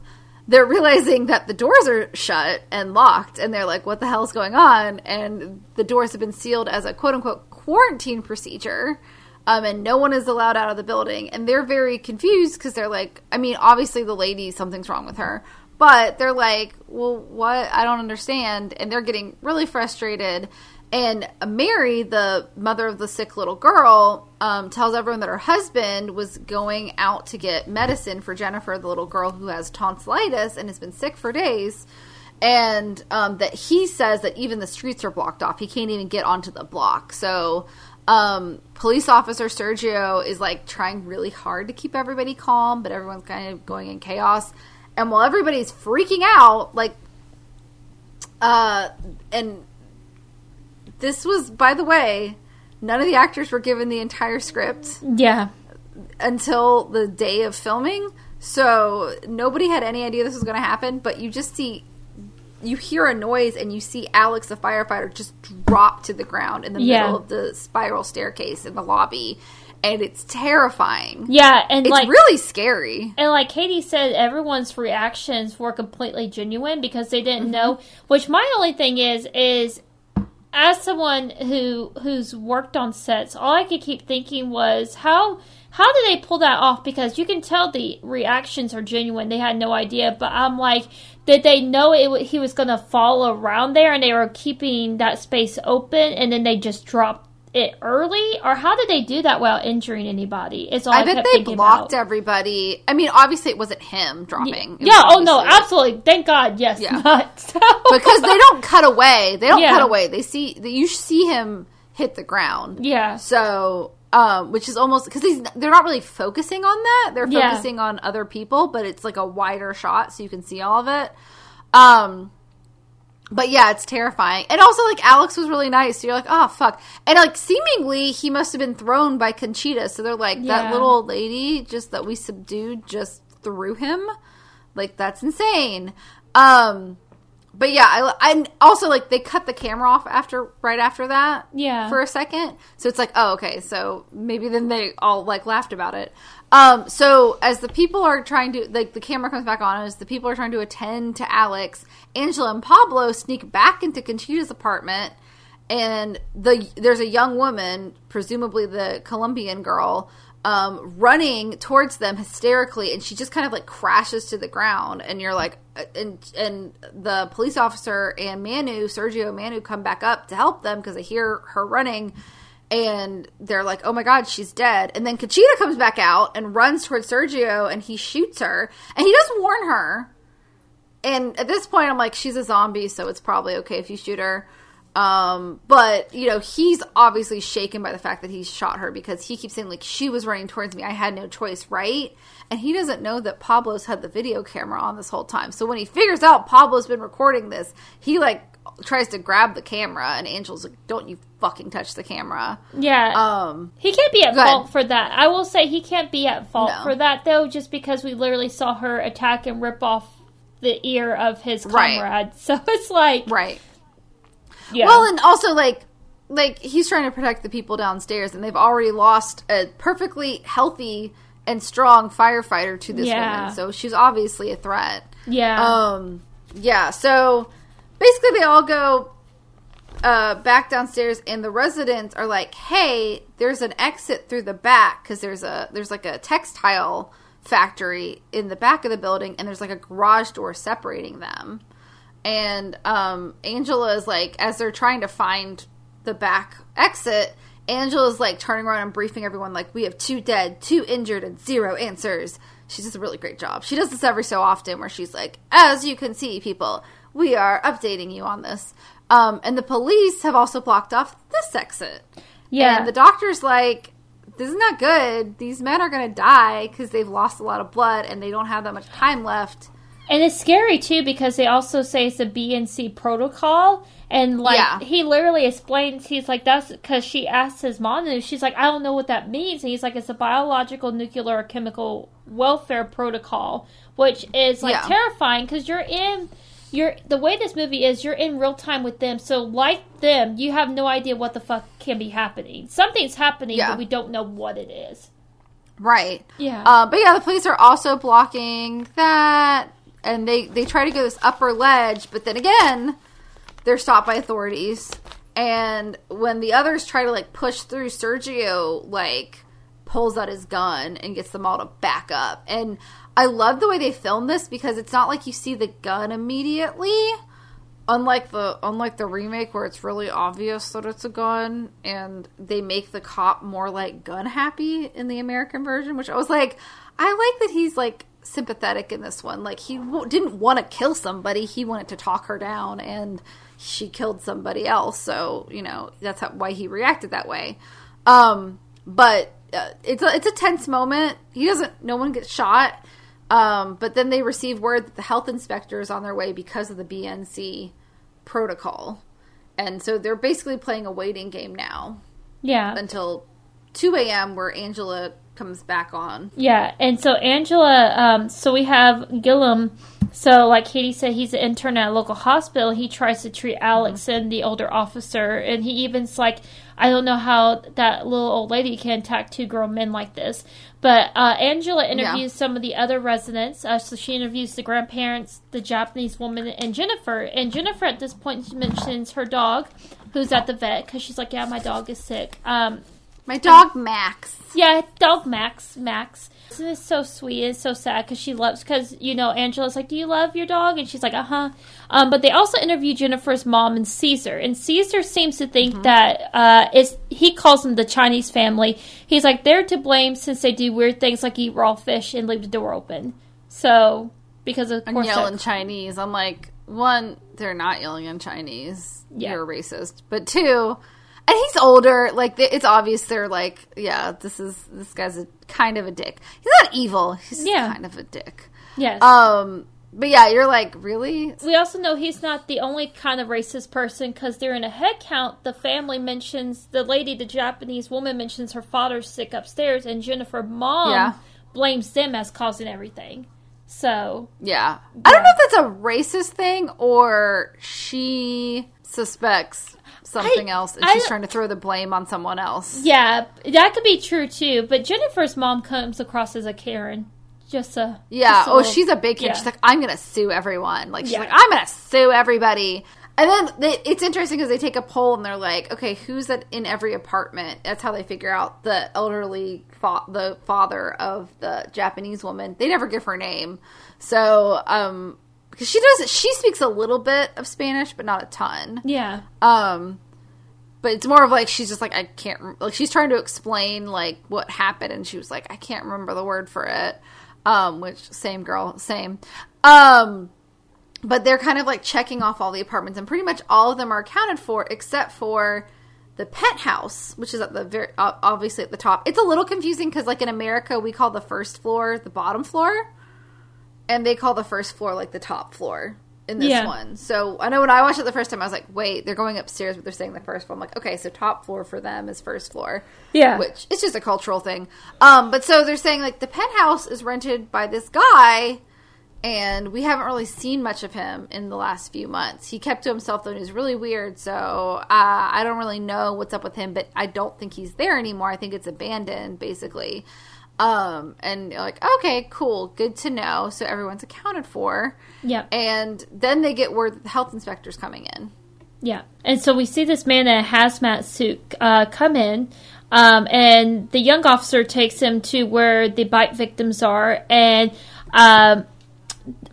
they're realizing that the doors are shut and locked, and they're like, "What the hell is going on?" And the doors have been sealed as a quote unquote quarantine procedure. Um, and no one is allowed out of the building. And they're very confused because they're like, I mean, obviously the lady, something's wrong with her. But they're like, well, what? I don't understand. And they're getting really frustrated. And Mary, the mother of the sick little girl, um, tells everyone that her husband was going out to get medicine for Jennifer, the little girl who has tonsillitis and has been sick for days. And um, that he says that even the streets are blocked off. He can't even get onto the block. So um, police officer Sergio is like trying really hard to keep everybody calm, but everyone's kind of going in chaos. And while everybody's freaking out, like, uh, and this was, by the way, none of the actors were given the entire script. Yeah. Until the day of filming. So nobody had any idea this was going to happen, but you just see you hear a noise and you see Alex, the firefighter, just drop to the ground in the yeah. middle of the spiral staircase in the lobby. And it's terrifying. Yeah, and it's like really scary. And like Katie said, everyone's reactions were completely genuine because they didn't mm-hmm. know. Which my only thing is is as someone who who's worked on sets, all I could keep thinking was how how did they pull that off? Because you can tell the reactions are genuine. They had no idea, but I'm like, did they know it? He was going to fall around there, and they were keeping that space open, and then they just dropped it early, or how did they do that without injuring anybody? It's all I, I bet they blocked about. everybody. I mean, obviously it wasn't him dropping. Yeah. yeah oh no, absolutely. Thank God. Yes. Yeah. Not so. because they don't cut away. They don't yeah. cut away. They see you see him hit the ground. Yeah. So um, which is almost because they're not really focusing on that. They're yeah. focusing on other people, but it's like a wider shot so you can see all of it. Um, but yeah, it's terrifying. And also, like Alex was really nice. So you're like, oh fuck. And like, seemingly he must have been thrown by Conchita. So they're like, yeah. that little lady just that we subdued just threw him. Like that's insane. Um, but yeah, I, I also like they cut the camera off after right after that. Yeah, for a second. So it's like, oh, okay. So maybe then they all like laughed about it. Um, so as the people are trying to like the camera comes back on as the people are trying to attend to Alex, Angela and Pablo sneak back into Conchita's apartment, and the there's a young woman, presumably the Colombian girl, um, running towards them hysterically, and she just kind of like crashes to the ground. And you're like, uh, and and the police officer and Manu, Sergio Manu, come back up to help them because they hear her running, and they're like, "Oh my god, she's dead!" And then Conchita comes back out and runs towards Sergio, and he shoots her, and he does warn her. And at this point, I'm like, she's a zombie, so it's probably okay if you shoot her. Um, but you know, he's obviously shaken by the fact that he shot her because he keeps saying like she was running towards me. I had no choice, right? And he doesn't know that Pablo's had the video camera on this whole time. So when he figures out Pablo's been recording this, he like tries to grab the camera and Angel's like, "Don't you fucking touch the camera." Yeah. Um he can't be at fault for that. I will say he can't be at fault no. for that though just because we literally saw her attack and rip off the ear of his comrade. Right. So it's like Right yeah. Well, and also like like he's trying to protect the people downstairs, and they've already lost a perfectly healthy and strong firefighter to this yeah. woman, so she's obviously a threat. Yeah. Um. Yeah. So basically, they all go uh, back downstairs, and the residents are like, "Hey, there's an exit through the back because there's a there's like a textile factory in the back of the building, and there's like a garage door separating them." And um, Angela is like, as they're trying to find the back exit, Angela's like turning around and briefing everyone, like, we have two dead, two injured, and zero answers. She does a really great job. She does this every so often where she's like, as you can see, people, we are updating you on this. Um, and the police have also blocked off this exit. Yeah. And the doctor's like, this is not good. These men are going to die because they've lost a lot of blood and they don't have that much time left. And it's scary too because they also say it's a BNC protocol. And like yeah. he literally explains, he's like, that's because she asked his mom, and she's like, I don't know what that means. And he's like, it's a biological, nuclear, or chemical welfare protocol, which is like yeah. terrifying because you're in you're the way this movie is, you're in real time with them. So like them, you have no idea what the fuck can be happening. Something's happening, Yeah. but we don't know what it is. Right. Yeah. Uh, but yeah, the police are also blocking that, and they they try to go this upper ledge, but then again, they're stopped by authorities. And when the others try to like push through, Sergio like pulls out his gun and gets them all to back up. And I love the way they film this because it's not like you see the gun immediately. Unlike the unlike the remake where it's really obvious that it's a gun and they make the cop more like gun happy in the American version, which I was like, I like that he's like sympathetic in this one. Like he w- didn't want to kill somebody, he wanted to talk her down and she killed somebody else. So, you know, that's how, why he reacted that way. Um but uh, it's a, it's a tense moment. He doesn't no one gets shot. Um, but then they receive word that the health inspector is on their way because of the BNC protocol. And so they're basically playing a waiting game now yeah. until 2 a.m. where Angela comes back on. Yeah, and so Angela, um, so we have Gillum. So, like Katie said, he's an intern at a local hospital. He tries to treat Alex and the older officer, and he even's like, I don't know how that little old lady can attack two grown men like this. But uh, Angela interviews some of the other residents. Uh, so she interviews the grandparents, the Japanese woman, and Jennifer. And Jennifer at this point mentions her dog, who's at the vet, because she's like, "Yeah, my dog is sick." Um, My dog Max. yeah, dog Max. Max. This is so sweet. It's so sad because she loves because you know Angela's like, "Do you love your dog?" And she's like, "Uh huh." Um, but they also interview Jennifer's mom and Caesar, and Caesar seems to think that uh, it's he calls them the Chinese family. He's like they're to blame since they do weird things like eat raw fish and leave the door open. So because of And course yell in Chinese. I'm like, one, they're not yelling in Chinese. Yeah. You're a racist. But two, and he's older. Like it's obvious they're like, yeah, this is this guy's a kind of a dick. He's not evil. He's Yeah. kind of a dick. yes. Um, but yeah, you're like, really? We also know he's not the only kind of racist person because during a head count, the family mentions the lady, the Japanese woman, mentions her father's sick upstairs, and Jennifer mom Yeah. blames them as causing everything. So Yeah. I don't know if that's a racist thing or she suspects something I- else and I she's trying to throw the blame on someone else. yeah, that could be true too. But Jennifer's mom comes across as a Karen, just a Yeah. just a Oh, little- she's a big kid. yeah. She's like, I'm going to sue everyone. Like, she's Yeah. like, I'm going to sue everybody. And then they, it's interesting because they take a poll and they're like, okay, who's that in every apartment? That's how they figure out the elderly, fa- the father of the Japanese woman. They never give her name. So, um, because she does, she speaks a little bit of Spanish, but not a ton. yeah, Um, but it's more of like she's just like I can't like she's trying to explain like what happened, and she was like I can't remember the word for it. Um, which same girl, same. Um, but they're kind of like checking off all the apartments, and pretty much all of them are accounted for except for the pet house, which is at the very obviously at the top. It's a little confusing because like in America we call the first floor the bottom floor, and they call the first floor like the top floor in this Yeah. one. So I know when I watched it the first time, I was like, wait, they're going upstairs, but they're saying the first floor. I'm like, okay, so top floor for them is first floor. Yeah. Which it's just a cultural thing. Um, but so they're saying like the penthouse is rented by this guy, and we haven't really seen much of him in the last few months. He kept to himself though, and he's really weird. So uh, I don't really know what's up with him, but I don't think he's there anymore. I think it's abandoned, basically. Um, and like, okay, cool, good to know. So everyone's accounted for. yeah. And then they get word that the health inspector's coming in. Yeah, and so we see this man in a hazmat suit uh, come in, um, and the young officer takes him to where the bite victims are, and um,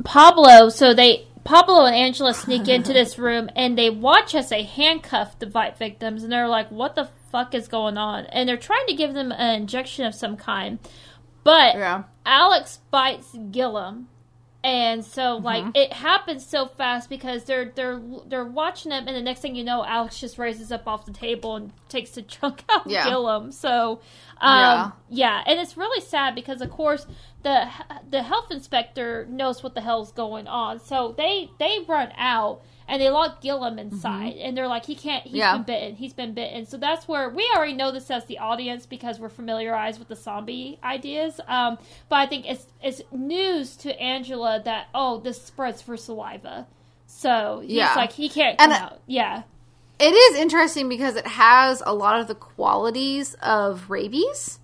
Pablo. So they Pablo and Angela sneak into this room, and they watch as they handcuff the bite victims, and they're like, "What the fuck is going on?" And they're trying to give them an injection of some kind, but Yeah. Alex bites Gillum, and so like Mm-hmm. it happens so fast because they're they're they're watching them, and the next thing you know, Alex just raises up off the table and takes the chunk out of Yeah. Gillum. So um, yeah. and it's really sad because of course the the health inspector knows what the hell's going on, so they they run out. And they lock Gillum inside, and they're like, "He can't. He's Mm-hmm. Yeah. been bitten. He's been bitten." So that's where we already know this as the audience because we're familiarized with the zombie ideas. Um, but I think it's it's news to Angela that oh, this spreads for saliva. So he's Yeah. like he can't And come I- out. Yeah. It is interesting because it has a lot of the qualities of rabies,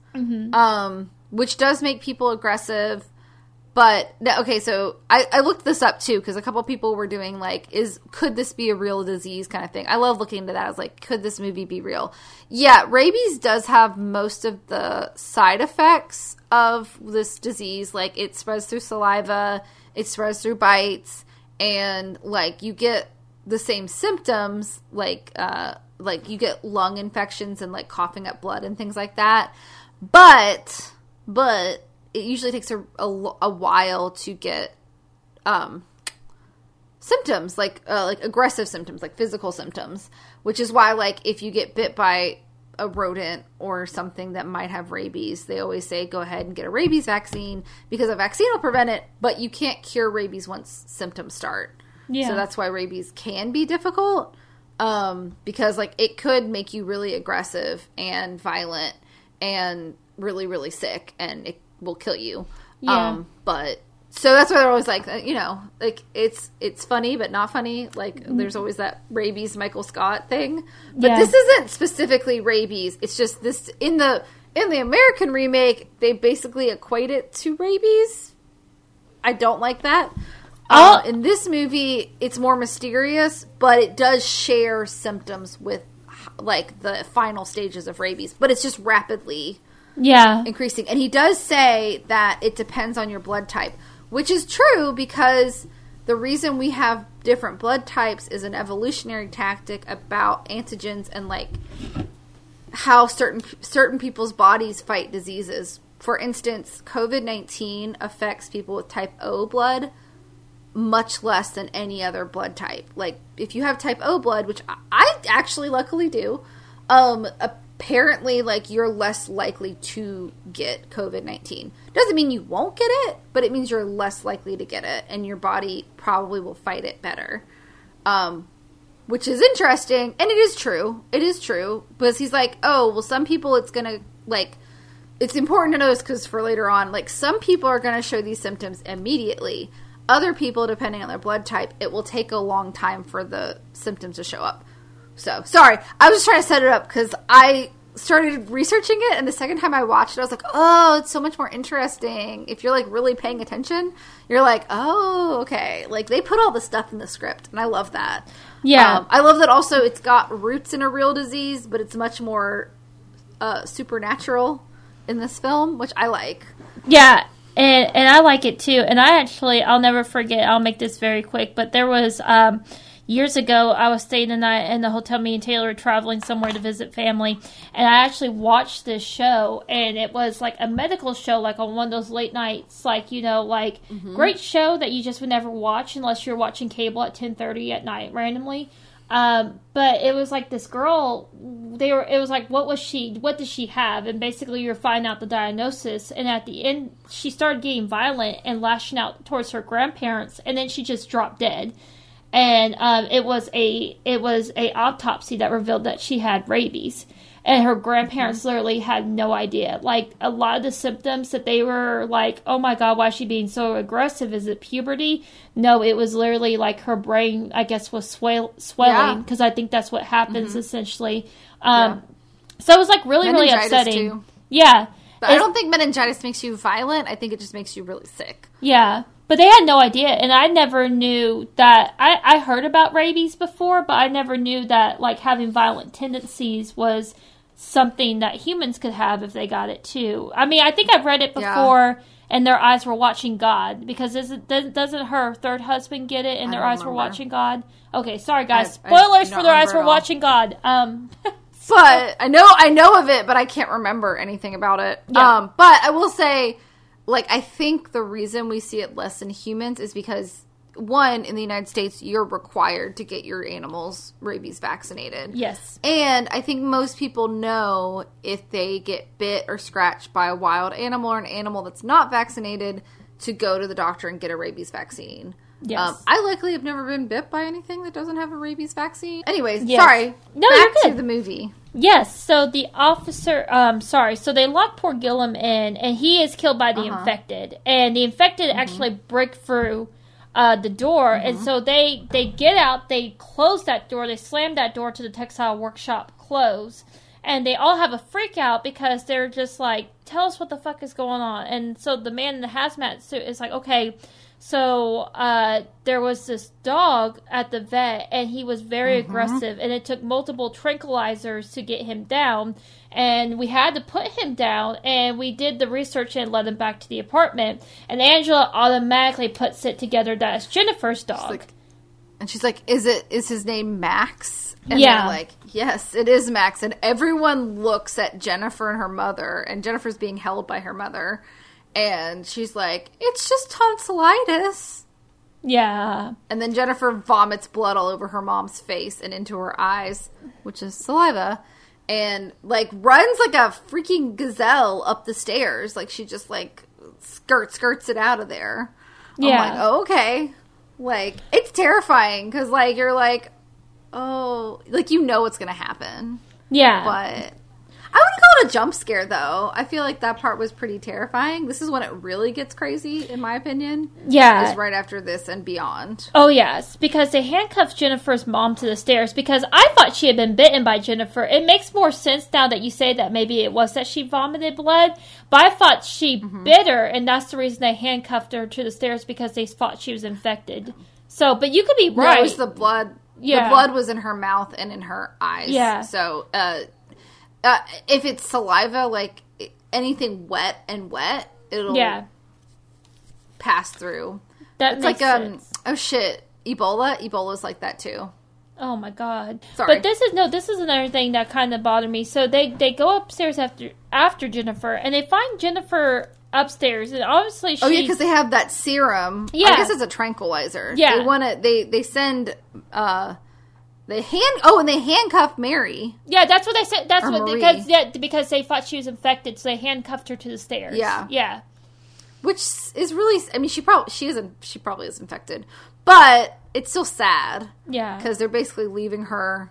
um, which does make people aggressive. But okay, so I, I looked this up too because a couple people were doing like, is could this be a real disease kind of thing? I love looking into that. I was like, could this movie be real? Yeah, rabies does have most of the side effects of this disease. Like it spreads through saliva, it spreads through bites, and like you get the same symptoms like uh like you get lung infections and like coughing up blood and things like that but but it usually takes a, a, a while to get um symptoms like uh, like aggressive symptoms like physical symptoms which is why like if you get bit by a rodent or something that might have rabies they always say go ahead and get a rabies vaccine because a vaccine will prevent it but you can't cure rabies once symptoms start Yeah. so that's why rabies can be difficult um, because like it could make you really aggressive and violent and really really sick and it will kill you. Yeah. Um, but so that's why they're always like uh, you know like it's it's funny but not funny. Like there's always that rabies Michael Scott thing. But Yeah. this isn't specifically rabies. It's just this in the in the American remake they basically equate it to rabies. I don't like that. Oh. Uh, in this movie, it's more mysterious, but it does share symptoms with like the final stages of rabies, but it's just rapidly Yeah. increasing. And he does say that it depends on your blood type, which is true because the reason we have different blood types is an evolutionary tactic about antigens and like how certain certain people's bodies fight diseases. For instance, COVID-19 affects people with type O blood much less than any other blood type. Like if you have type O blood, which I- actually luckily do, um apparently like you're less likely to get COVID-19. Doesn't mean you won't get it, but it means you're less likely to get it and your body probably will fight it better. Um which is interesting and it is true. It is true because he's like, "Oh, well some people it's to like it's important to know this because for later on, like some people are to show these symptoms immediately. Other people, depending on their blood type, it will take a long time for the symptoms to show up. So, sorry, I was just trying to set it up because I started researching it, and the second time I watched it, I was like, oh, it's so much more interesting. If you're like really paying attention, you're like, oh, okay. Like they put all the stuff in the script, and I love that. Yeah. Um, I love that also it's got roots in a real disease, but it's much more uh, supernatural in this film, which I like. Yeah, and and I like it too. And I actually, I'll never forget. I'll make this very quick. But there was um, years ago, I was staying the night in the hotel. Me and Taylor were traveling somewhere to visit family, and I actually watched this show. And it was like a medical show, like on one of those late nights, like you know, like great show that you just would never watch unless you're watching cable at ten thirty at night randomly. Um, but it was like this girl. They were. It was like, what was she? What did she have? And basically, you're finding out the diagnosis. And at the end, she started getting violent and lashing out towards her grandparents. And then she just dropped dead. And um, it was a it was a autopsy that revealed that she had rabies. And her grandparents literally had no idea. Like a lot of the symptoms that they were like, "Oh my god, why is she being so aggressive? Is it puberty?" No, it was literally like her brain, I guess, was swell- swelling Yeah. because I think that's what happens essentially. Um, So it was like really, really upsetting. too. Yeah, But I don't think meningitis makes you violent. I think it just makes you really sick. Yeah, but they had no idea, and I never knew that. I I heard about rabies before, but I never knew that like having violent tendencies was something that humans could have if they got it too. I mean, I think I've read it Yeah. before. And their eyes were watching God because isn't, doesn't doesn't her third husband get it? And their eyes were watching God. Okay, sorry guys. I- I Spoilers don't for their eyes were watching God. Um, But I know I know of it, but I can't remember anything about it. Yeah. Um, but I will say, like, I think the reason we see it less in humans is because one, in the United States, you're required to get your animals rabies vaccinated. yes. And I think most people know if they get bit or scratched by a wild animal or an animal that's not vaccinated to go to the doctor and get a rabies vaccine. Yes. Um, I likely have never been bit by anything that doesn't have a rabies vaccine. Anyways, Yes. sorry. No, Back you're good. to the movie. Yes, so the officer, um, sorry, so they lock poor Gillum in, and he is killed by the Uh-huh. infected, and the infected Mm-hmm. actually break through, uh, the door, and so they they get out, they close that door, they slam that door to the textile workshop close, and they all have a freak out because they're just like, "Tell us what the fuck is going on." And so the man in the hazmat suit is like, "Okay." So uh, there was this dog at the vet, and he was very aggressive, and it took multiple tranquilizers to get him down. And we had to put him down, and we did the research and let him back to the apartment. And Angela automatically puts it together that it's Jennifer's dog. like, and she's like, "Is it? Is his name Max?" And Yeah. they're like, "Yes, it is Max." And everyone looks at Jennifer and her mother, and Jennifer's being held by her mother, and she's like, "It's just tonsillitis." yeah, And then Jennifer vomits blood all over her mom's face and into her eyes, which is saliva, and like runs like a freaking gazelle up the stairs. Like she just like skirt skirts it out of there. I'm Yeah. like, oh, okay. Like it's terrifying because like you're like, oh, like you know what's gonna happen, yeah, but. I wouldn't call it a jump scare though. I feel like that part was pretty terrifying. This is when it really gets crazy, in my opinion. yeah. Is right after this and beyond. Oh yes, because they handcuffed Jennifer's mom to the stairs because I thought she had been bitten by Jennifer. It makes more sense now that you say that maybe it was that she vomited blood, but I thought she bit her and that's the reason they handcuffed her to the stairs because they thought she was infected. So, but you could be No, right. it was the blood. Yeah. The blood was in her mouth and in her eyes. Yeah. So, uh, uh, if it's saliva, like anything wet and wet, it'll yeah, pass through. That's like um, sense. oh shit, Ebola. Ebola's like that too. Oh my god! Sorry. But this is no. This is another thing that kind of bothered me. So they they go upstairs after after Jennifer, and they find Jennifer upstairs, and obviously she. Oh yeah, because they have that serum. Yeah. I guess it's a tranquilizer. Yeah. They want to. They they send. uh They hand. Oh, and they handcuffed Mary. Yeah, that's what they said. That's Or what Marie. because yeah, because they thought she was infected, so they handcuffed her to the stairs. Yeah. yeah, which is really i mean she probably she isn't she probably is infected but it's still sad yeah. because they're basically leaving her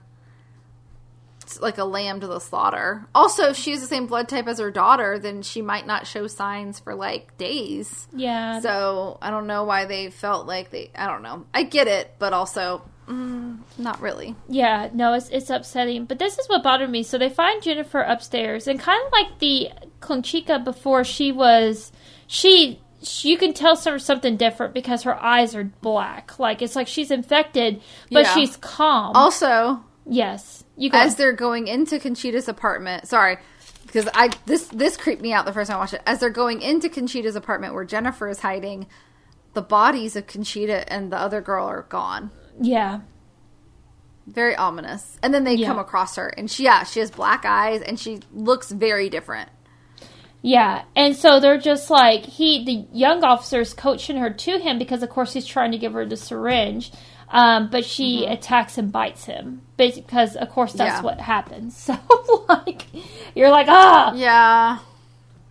like a lamb to the slaughter also if she has the same blood type as her daughter then she might not show signs for like days yeah, so i don't know why they felt like they i don't know i get it but also mm, not really yeah. No, it's it's upsetting. But this is what bothered me. So they find Jennifer upstairs, and kind of like the Conchita before, she was she. she- You can tell some something different because her eyes are black. Like it's like she's infected, but Yeah. she's calm. also yes, you go. as they're going into Conchita's apartment. Sorry, because I this this creeped me out the first time I watched it. As they're going into Conchita's apartment where Jennifer is hiding, the bodies of Conchita and the other girl are gone. Yeah, Very ominous. And then they Yeah. come across her, and she yeah she has black eyes and she looks very different. Yeah, and so they're just like he, the young officer is coaching her to him because, of course, he's trying to give her the syringe, um, but she attacks and bites him because, of course, that's Mm-hmm. Yeah. what happens. So, like, you're like, ah, Yeah,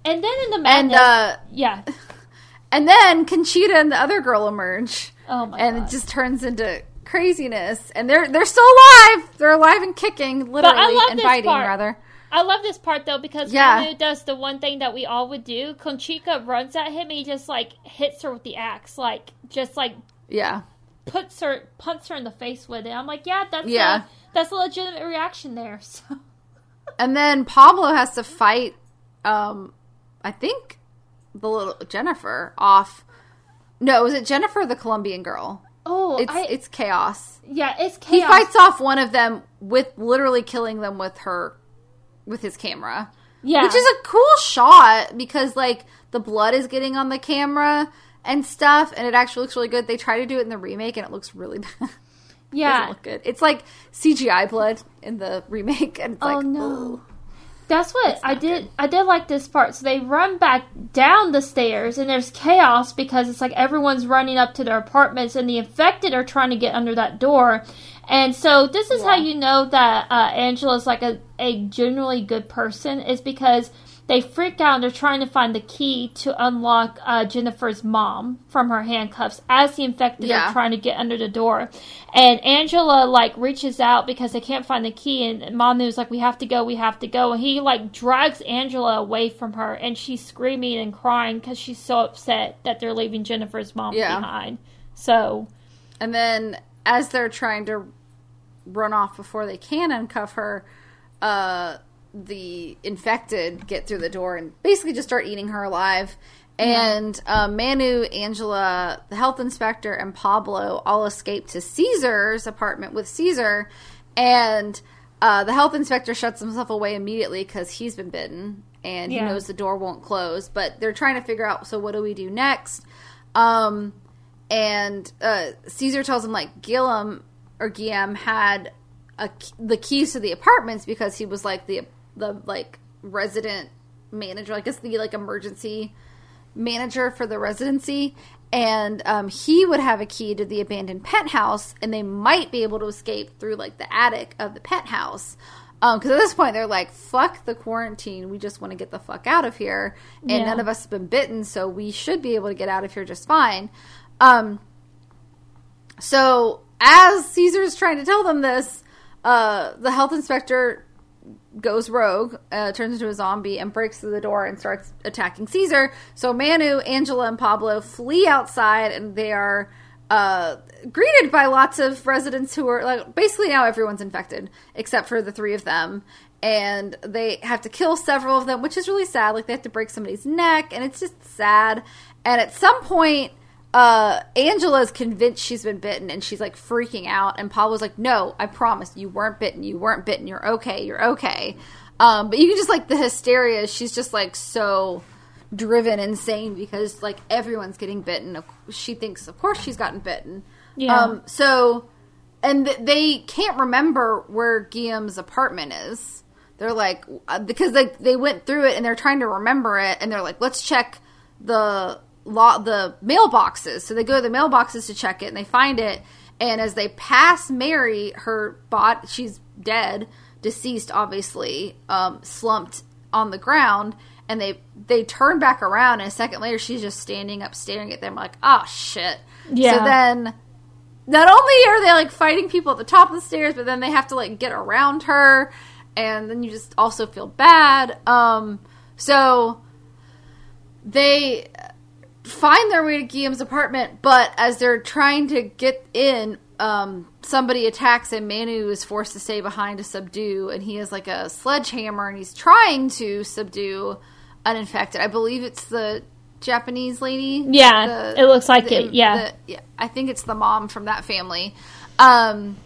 and then in the and uh, yeah, and then Conchita and the other girl emerge. oh my and god, it just turns into craziness. And they're they're still alive. They're alive and kicking, literally, and biting part. rather. I love this part though because Yeah. Manu does the one thing that we all would do. Conchita runs at him, and he just like hits her with the axe, like just like Yeah. puts her punts her in the face with it. I'm like, yeah, that's Yeah. a, that's a legitimate reaction there. So. And then Pablo has to fight, um, I think the little Jennifer off. No, was it Jennifer, the Colombian girl? Oh, It's I, it's chaos. yeah, it's chaos. He fights off one of them with literally killing them with her, with his camera, yeah, which is a cool shot because like the blood is getting on the camera and stuff, and it actually looks really good. They try to do it in the remake, and it looks really bad. yeah. doesn't look good. It's like CGI blood in the remake, and it's Oh like, no. ugh. That's what I not did. I did like this part. So they run back down the stairs, and there's chaos because it's like everyone's running up to their apartments, and the infected are trying to get under that door. And so this is how you know that uh, Angela's like a, a generally good person is because they freak out and they're trying to find the key to unlock uh, Jennifer's mom from her handcuffs as the infected Yeah. are trying to get under the door. And Angela like reaches out because they can't find the key, and Manu's like, "We have to go, we have to go." And he like drags Angela away from her, and she's screaming and crying because she's so upset that they're leaving Jennifer's mom Yeah. behind. So, And then as they're trying to run off before they can uncuff her, uh, the infected get through the door and basically just start eating her alive. And uh, Manu, Angela, the health inspector, and Pablo all escape to Caesar's apartment with Caesar. And uh, the health inspector shuts himself away immediately because he's been bitten and he knows the door won't close. But they're trying to figure out so what do we do next? Um, and uh, Caesar tells him like Gillum or Guillaume had a, the keys to the apartments because he was like the the like resident manager, I guess the like emergency manager for the residency, and um, he would have a key to the abandoned penthouse, and they might be able to escape through like the attic of the penthouse. Um because at this point they're like, "Fuck the quarantine, we just want to get the fuck out of here," and Yeah. none of us have been bitten, so we should be able to get out of here just fine. Um, so as Caesar's trying to tell them this, uh, the health inspector goes rogue, uh, turns into a zombie, and breaks through the door and starts attacking Caesar. So Manu, Angela, and Pablo flee outside, and they are uh, greeted by lots of residents who are like basically now everyone's infected except for the three of them. And they have to kill several of them, which is really sad. Like they have to break somebody's neck, and it's just sad. And at some point, uh, Angela's convinced she's been bitten and she's like freaking out. And Pablo's like, no, I promise you weren't bitten. You weren't bitten. You're okay. You're okay. Um, but you can just like the hysteria. She's just like so driven insane because like everyone's getting bitten. She thinks, of course, she's gotten bitten. Yeah. Um, so, and th- they can't remember where Guillaume's apartment is. They're like, uh, because they, they went through it and they're trying to remember it and they're like, let's check the law, the mailboxes. So they go to the mailboxes to check it and they find it. And as they pass Mary, her bot, she's dead, deceased, obviously, um, slumped on the ground. And they they turn back around, and a second later, she's just standing up, staring at them, like, "Oh shit!" Yeah. So then, not only are they like fighting people at the top of the stairs, but then they have to like get around her, and then you just also feel bad. Um, so they find their way to Guillaume's apartment, but as they're trying to get in, um, somebody attacks and Manu is forced to stay behind to subdue, and he has like a sledgehammer and he's trying to subdue an infected. I believe it's the Japanese lady. Yeah, it looks like the- it, yeah. the- yeah. I think it's the mom from that family. Um,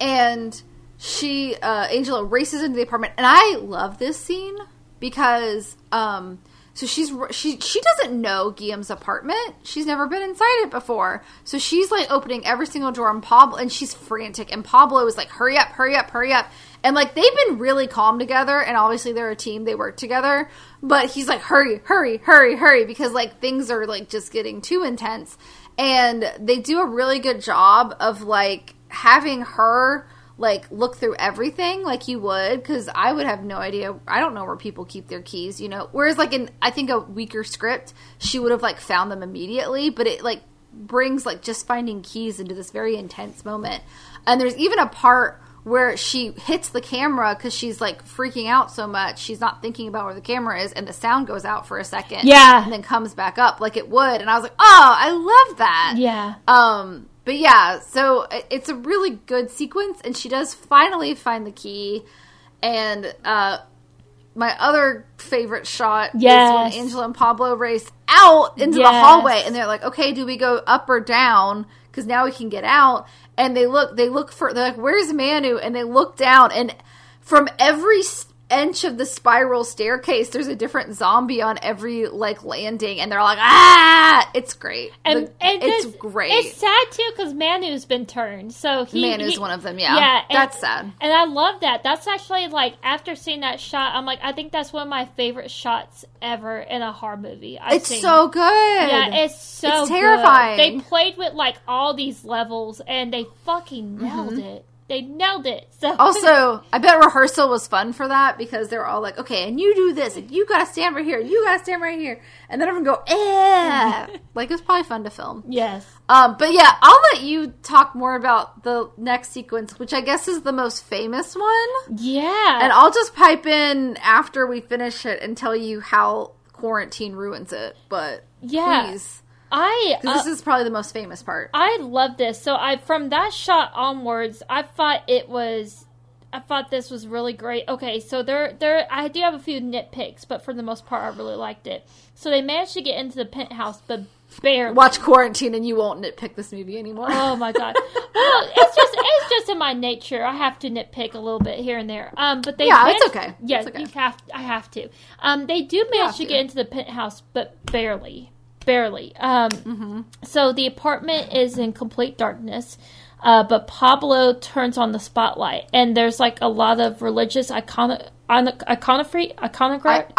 and she, uh, Angela races into the apartment, and I love this scene because, um, so she's she she doesn't know Guillaume's apartment. She's never been inside it before. So she's like opening every single door and Pablo and she's frantic and Pablo is like hurry up, hurry up, hurry up. And like they've been really calm together and obviously they're a team, they work together, but he's like hurry, hurry, hurry, hurry because like things are like just getting too intense. And they do a really good job of like having her like look through everything like you would because i would have no idea. I don't know where people keep their keys you know? Whereas like in i think a weaker script she would have like found them immediately but it like brings like just finding keys into this very intense moment. And there's even a part where she hits the camera because she's like freaking out so much she's not thinking about where the camera is and the sound goes out for a second Yeah. and then comes back up like it would. And i was like oh i love that. Yeah. um, but yeah, so it's a really good sequence, and she does finally find the key. And uh, my other favorite shot Yes. is when Angela and Pablo race out into the hallway, and they're like, "Okay, do we go up or down? Because now we can get out." And they look, they look for, they're like, "Where's Manu?" And they look down, and from every inch of the spiral staircase, there's a different zombie on every like landing, and they're like, "Ah!" It's great. And, The- and it's this- great. It's sad too because Manu's been turned, so he Manu's he- one of them, yeah. Yeah, and- That's sad. And I love that. That's actually like after seeing that shot, I'm like, I think that's one of my favorite shots ever in a horror movie. I've It's seen. so good. Yeah, it's so It's good. terrifying. They played with like all these levels, and they fucking nailed Mm-hmm. it. They nailed it. So also, I bet rehearsal was fun for that because they're all like, okay, and you do this, and you gotta stand right here, and you gotta stand right here, and then everyone go, eh. like it was probably fun to film. yes, Um, but yeah, I'll let you talk more about the next sequence, which I guess is the most famous one, yeah, and I'll just pipe in after we finish it and tell you how quarantine ruins it. But Yeah. please, I uh, this is probably the most famous part. I love this. So I from that shot onwards, I thought it was I thought this was really great. Okay, so there there I do have a few nitpicks, but for the most part I really liked it. So they managed to get into the penthouse but barely. Watch Quarantine and you won't nitpick this movie anymore. Oh my god. Well, it's just it's just in my nature. I have to nitpick a little bit here and there. Um, but they Yeah, it's managed- okay. Yeah, It's okay. you have. I have to. Um, they do manage to to. get into the penthouse, but barely, barely. Um, Mm-hmm. so the apartment is in complete darkness. Uh, but Pablo turns on the spotlight, and there's like a lot of religious icon iconography, iconography,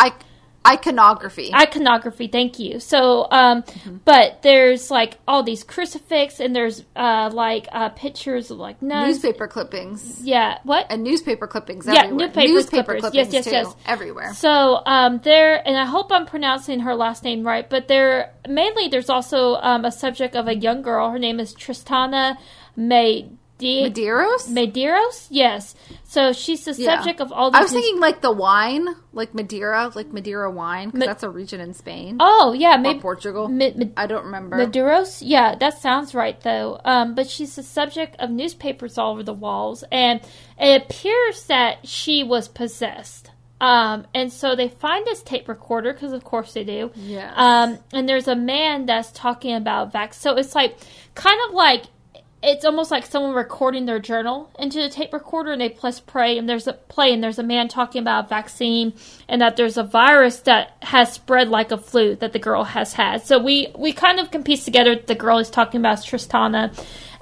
iconography. iconography thank you so um Mm-hmm. but there's like all these crucifix and there's uh like uh pictures of like nuns newspaper clippings. yeah what And newspaper clippings Yeah, everywhere. newspaper clippers. Yes, yes, too, yes. Everywhere. so um there and i hope i'm pronouncing her last name right but there mainly there's also um a subject of a young girl her name is tristana may Medeiros? Medeiros, yes. So she's the Yeah. subject of all these. I was thinking like the wine, like Madeira, like Madeira wine, because Ma- that's a region in Spain oh yeah, or maybe Portugal. Mi- Mi- I don't remember. Maduros? Yeah, that sounds right though. Um, but she's the subject of newspapers all over the walls, and it appears that she was possessed. Um, and so they find this tape recorder because, of course, they do. Yes. Um, and there's a man that's talking about vax. So it's like kind of like it's almost like someone recording their journal into the tape recorder and they press play and there's a play and there's a man talking about a vaccine and that there's a virus that has spread like a flu that the girl has had. So we we kind of can piece together the girl is talking about is Tristana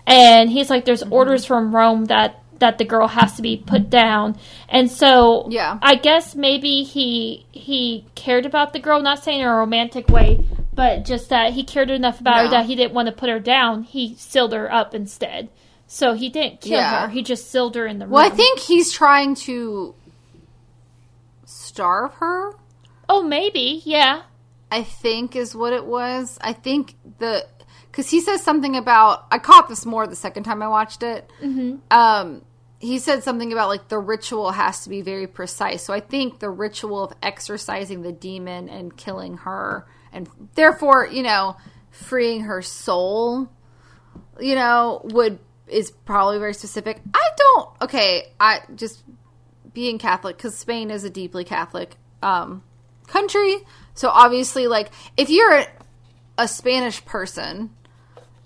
and he's like there's mm-hmm. orders from Rome that that the girl has to be put down. And so Yeah. I guess maybe he he cared about the girl, not saying in a romantic way, but just that he cared enough about her that he didn't want to put her down. He sealed her up instead. So he didn't kill Yeah. her. He just sealed her in the room. well, I think he's trying to starve her. Oh, maybe. Yeah. I think is what it was. I think the because he says something about I caught this more the second time I watched it. Mm-hmm. Um, he said something about like the ritual has to be very precise. So I think the ritual of exorcising the demon and killing her, and therefore you know freeing her soul, you know would is probably very specific. I don't. Okay, I just being Catholic because Spain is a deeply Catholic um, country. So obviously, like if you're a, a Spanish person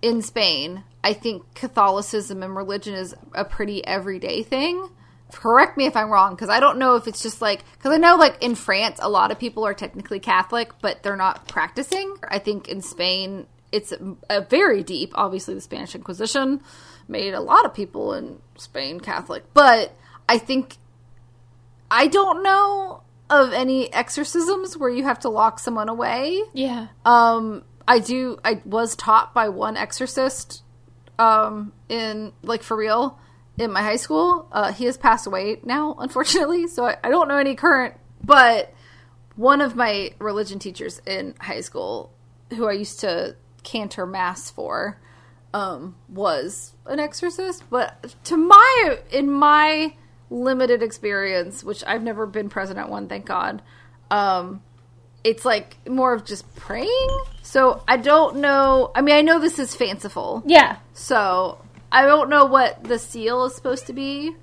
in Spain, I think Catholicism and religion is a pretty everyday thing. Correct me if I'm wrong, because I don't know if it's just like because I know like in France, a lot of people are technically Catholic, but they're not practicing. I think in Spain, it's a, a very deep. Obviously, the Spanish Inquisition made a lot of people in Spain Catholic, but I think I don't know of any exorcisms where you have to lock someone away. Yeah. Um, I do. I was taught by one exorcist, um, in like for real, in my high school. Uh, he has passed away now, unfortunately. So I, I don't know any current, but one of my religion teachers in high school, who I used to cantor mass for, um, was an exorcist. But to my in my limited experience, which I've never been present at one, thank God. Um, it's like more of just praying. So I don't know. I mean, I know this is fanciful. Yeah. So I don't know what the seal is supposed to be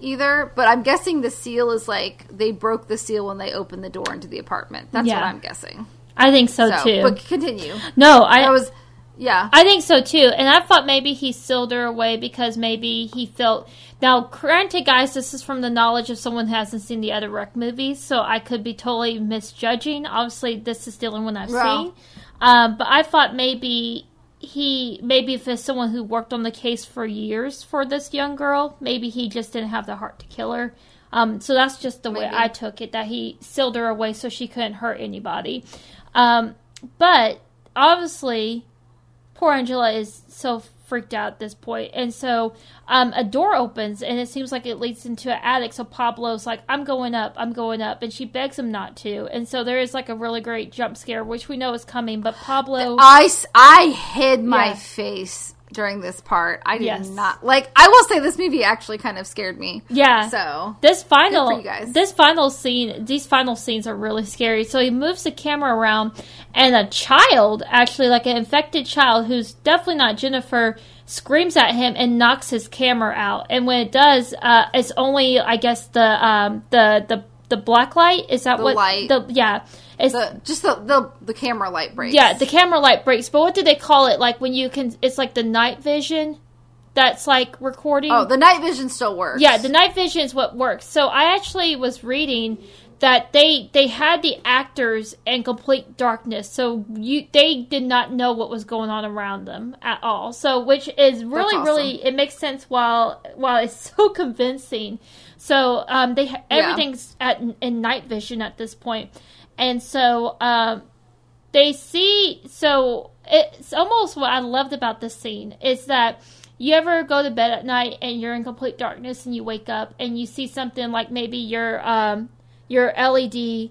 either, but I'm guessing the seal is like they broke the seal when they opened the door into the apartment. That's Yeah. what I'm guessing. I think so, So, too. but continue. no, I I was, yeah. I think so too, and I thought maybe he sealed her away because maybe he felt. Now, granted, guys, this is from the knowledge of someone who hasn't seen the other Rec movies, so I could be totally misjudging. Obviously, this is the only one I've Well. seen, um, but I thought maybe he, maybe if it's someone who worked on the case for years for this young girl, maybe he just didn't have the heart to kill her. Um, so that's just the way I took it that he sealed her away so she couldn't hurt anybody. Um, but obviously, poor Angela is so freaked out at this point. And so um, a door opens and it seems like it leads into an attic. So Pablo's like, I'm going up, I'm going up. And she begs him not to. And so there is like a really great jump scare, which we know is coming. But Pablo. I, I hid my Yeah. face during this part. I did Yes. not like. I will say this movie actually kind of scared me. Yeah. So This final, for you guys. this final scene, these final scenes are really scary. So he moves the camera around, and a child, actually like an infected child, who's definitely not Jennifer, screams at him and knocks his camera out. And when it does, uh, it's only, I guess, the um, the the the black light. Is that The what? light. The yeah. It's the just the the, the camera light breaks. yeah. The camera light breaks. But what do they call it? Like when you can, it's like the night vision. That's like recording. oh, the night vision still works. Yeah, the night vision is what works. So I actually was reading that they they had the actors in complete darkness, so you they did not know what was going on around them at all. So which is really awesome. really it makes sense while while it's so convincing. So um, they ha- Yeah. everything's at in night vision at this point, and so um, they see so it's almost what I loved about this scene is that you ever go to bed at night and you're in complete darkness and you wake up and you see something like maybe your um your LED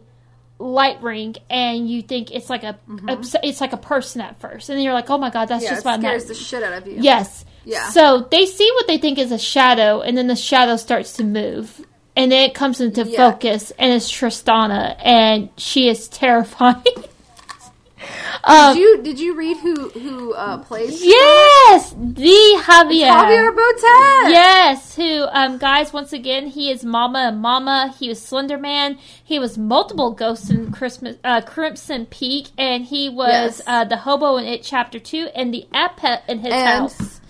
light ring and you think it's like a, a- it's like a person at first and then you're like oh my god that's Mm-hmm. Yeah, just my scares night the shit out of you. yes Yeah. so they see what they think is a shadow and then the shadow starts to move and then it comes into Yeah. focus and it's Tristana and she is terrifying um, Did you did you read who who uh, plays Yes, the Javier. Javier Botet? Yes, who um guys once again he is Mama and Mama. He was Slender Man. He was multiple ghosts in Christmas uh, Crimson Peak, and he was Yes. uh, the hobo in It Chapter Two and the Epet in his And- house.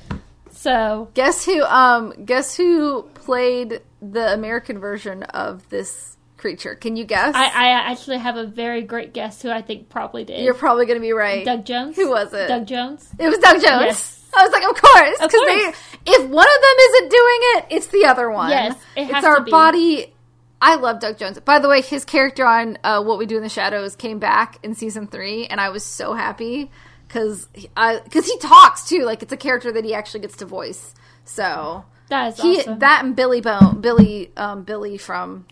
So Guess who? Um, guess who played the American version of this creature? Can you guess? I, I actually have a very great guess who I think probably did. You're probably gonna be right. Doug Jones. Who was it? Doug Jones. It was Doug Jones. Yes. I was like, of course, because they if one of them isn't doing it, it's the other one. Yes, it it's our to be. body. I love Doug Jones. By the way, his character on uh, What We Do in the Shadows came back in season three, and I was so happy because because he talks too. Like it's a character that he actually gets to voice. So That is he awesome. that and Billy Bone, Billy um, Billy from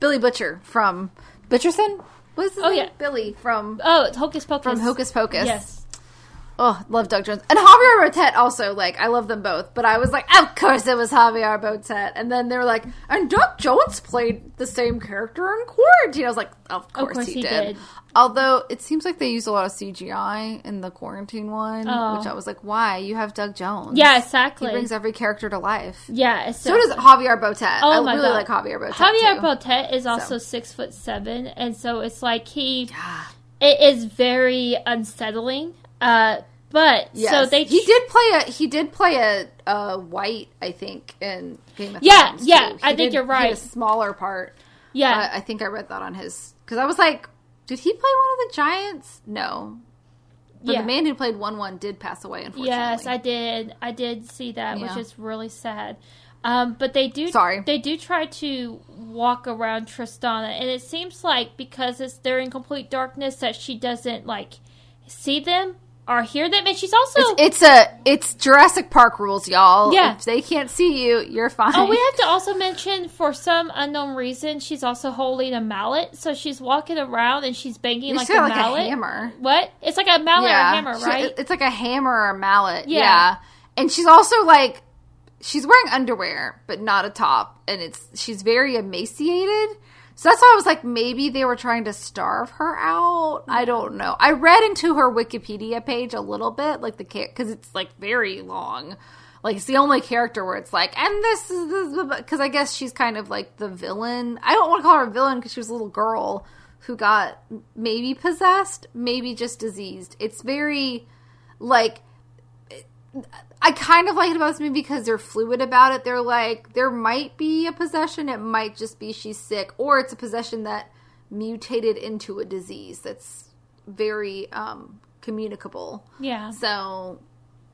Billy Butcher from Butcherson. What's his Oh, name? yeah. Billy from oh, it's Hocus Pocus. from Hocus Pocus. Yes. Oh, love Doug Jones and Javier Botet also. Like, I love them both, but I was like, of course it was Javier Botet. And then they were like, and Doug Jones played the same character in Quarantine. I was like, of course, course he, he did. did. Although it seems like they used a lot of CGI in the Quarantine one, Oh. which I was like, why? You have Doug Jones. Yeah, exactly. he brings every character to life. yeah, So does Javier Botet. Oh I my really god, like Javier Botet. Javier too. Botet is also So. six foot seven, and so it's like he. Yeah. It is very unsettling. Uh, but Yes. so they he did play a he did play a, a white I think in Game of Yeah, Thrones. yeah. I think did- you're right. a smaller part. yeah Uh, I think I read that on his because I was like, did he play one of the giants? No, but yeah. the man who played one one did pass away. Unfortunately, Yes, I did. I did see that, which is really sad. Um, but they do. Sorry. They do try to walk around Tristana, and it seems like because it's they're in complete darkness that she doesn't like see them or here that and she's also. It's, it's a it's Jurassic Park rules, y'all. Yeah. if they can't see you, you're fine. Oh, we have to also mention for some unknown reason she's also holding a mallet, so she's walking around and she's banging like a like mallet. a hammer. What? It's like a mallet or a hammer, She- right? It's like a hammer or a mallet. Yeah. Yeah. And she's also like she's wearing underwear, but not a top. And it's she's very emaciated. So that's why I was like, maybe they were trying to starve her out. I don't know. I read into her Wikipedia page a little bit, like the because it's like very long. Like it's the only character where it's like, and this is because I guess she's kind of like the villain. I don't want to call her a villain because she was a little girl who got maybe possessed, maybe just diseased. It's very like I kind of like it about this movie because they're fluid about it. They're like there might be a possession, it might just be she's sick, or it's a possession that mutated into a disease that's very um communicable. yeah, So,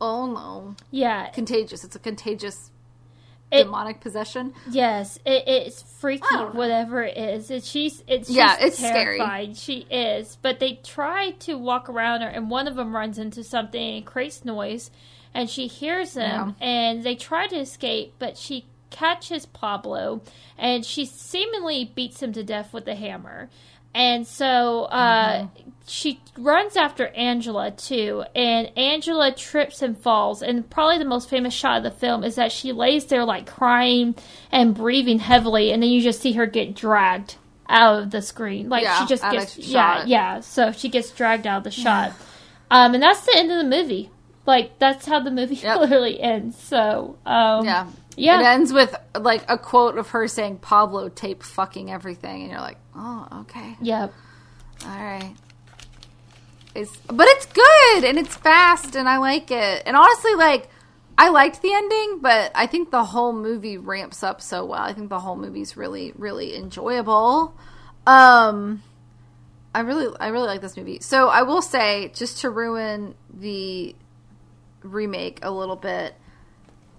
oh no, yeah. contagious. It's a contagious It- demonic possession. Yes, it, it's freaky, whatever it is. It, she's it's Yeah, she's it's scary. She is, but they try to walk around her, and one of them runs into something and creates noise, and she hears them, and they try to escape, but she catches Pablo, and she seemingly beats him to death with a hammer. and so uh, she runs after Angela too, and Angela trips and falls. And probably the most famous shot of the film is that she lays there like crying and breathing heavily, and then you just see her get dragged out of the screen. Like Yeah, she just gets yeah shot. yeah. So she gets dragged out of the shot, um, and that's the end of the movie. Like that's how the movie Yep. literally ends. So um, Yeah. Yeah. It ends with like a quote of her saying Pablo tape fucking everything and you're like, "Oh, okay. Yep. All right." It's but it's good and it's fast and I like it. And honestly like I liked the ending, but I think the whole movie ramps up so well. I think the whole movie's really really enjoyable. Um I really I really like this movie. So I will say just to ruin the remake a little bit,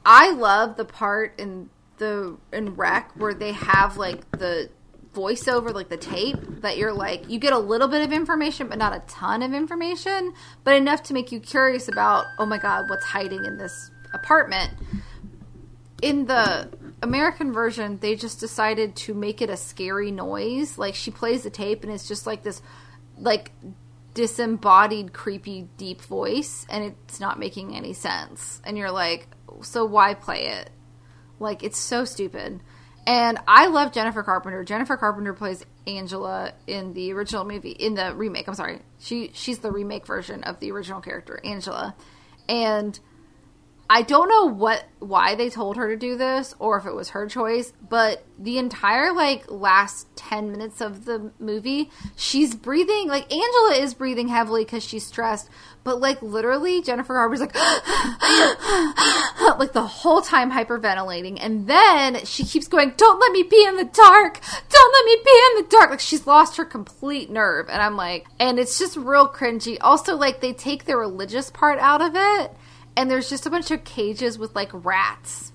I love the part in the in Rec where they have like the voiceover, like the tape, that you're like you get a little bit of information, but not a ton of information, but enough to make you curious about, oh my god, what's hiding in this apartment. In the American version, they just decided to make it a scary noise. Like she plays the tape and it's just like this like disembodied creepy deep voice and it's not making any sense. And you're like so why play it? Like it's so stupid. And i love jennifer carpenter. Jennifer carpenter plays angela in the original movie in the remake i'm sorry. She she's the remake version of the original character angela. And I don't know what why they told her to do this or if it was her choice, but the entire like last 10 minutes of the movie, she's breathing like Angela is breathing heavily cuz she's stressed, but like literally Jennifer Garber's like like the whole time hyperventilating and then she keeps going, "Don't let me be in the dark. Don't let me be in the dark." Like she's lost her complete nerve and I'm like and it's just real cringy. Also like they take the religious part out of it and there's just a bunch of cages with like rats.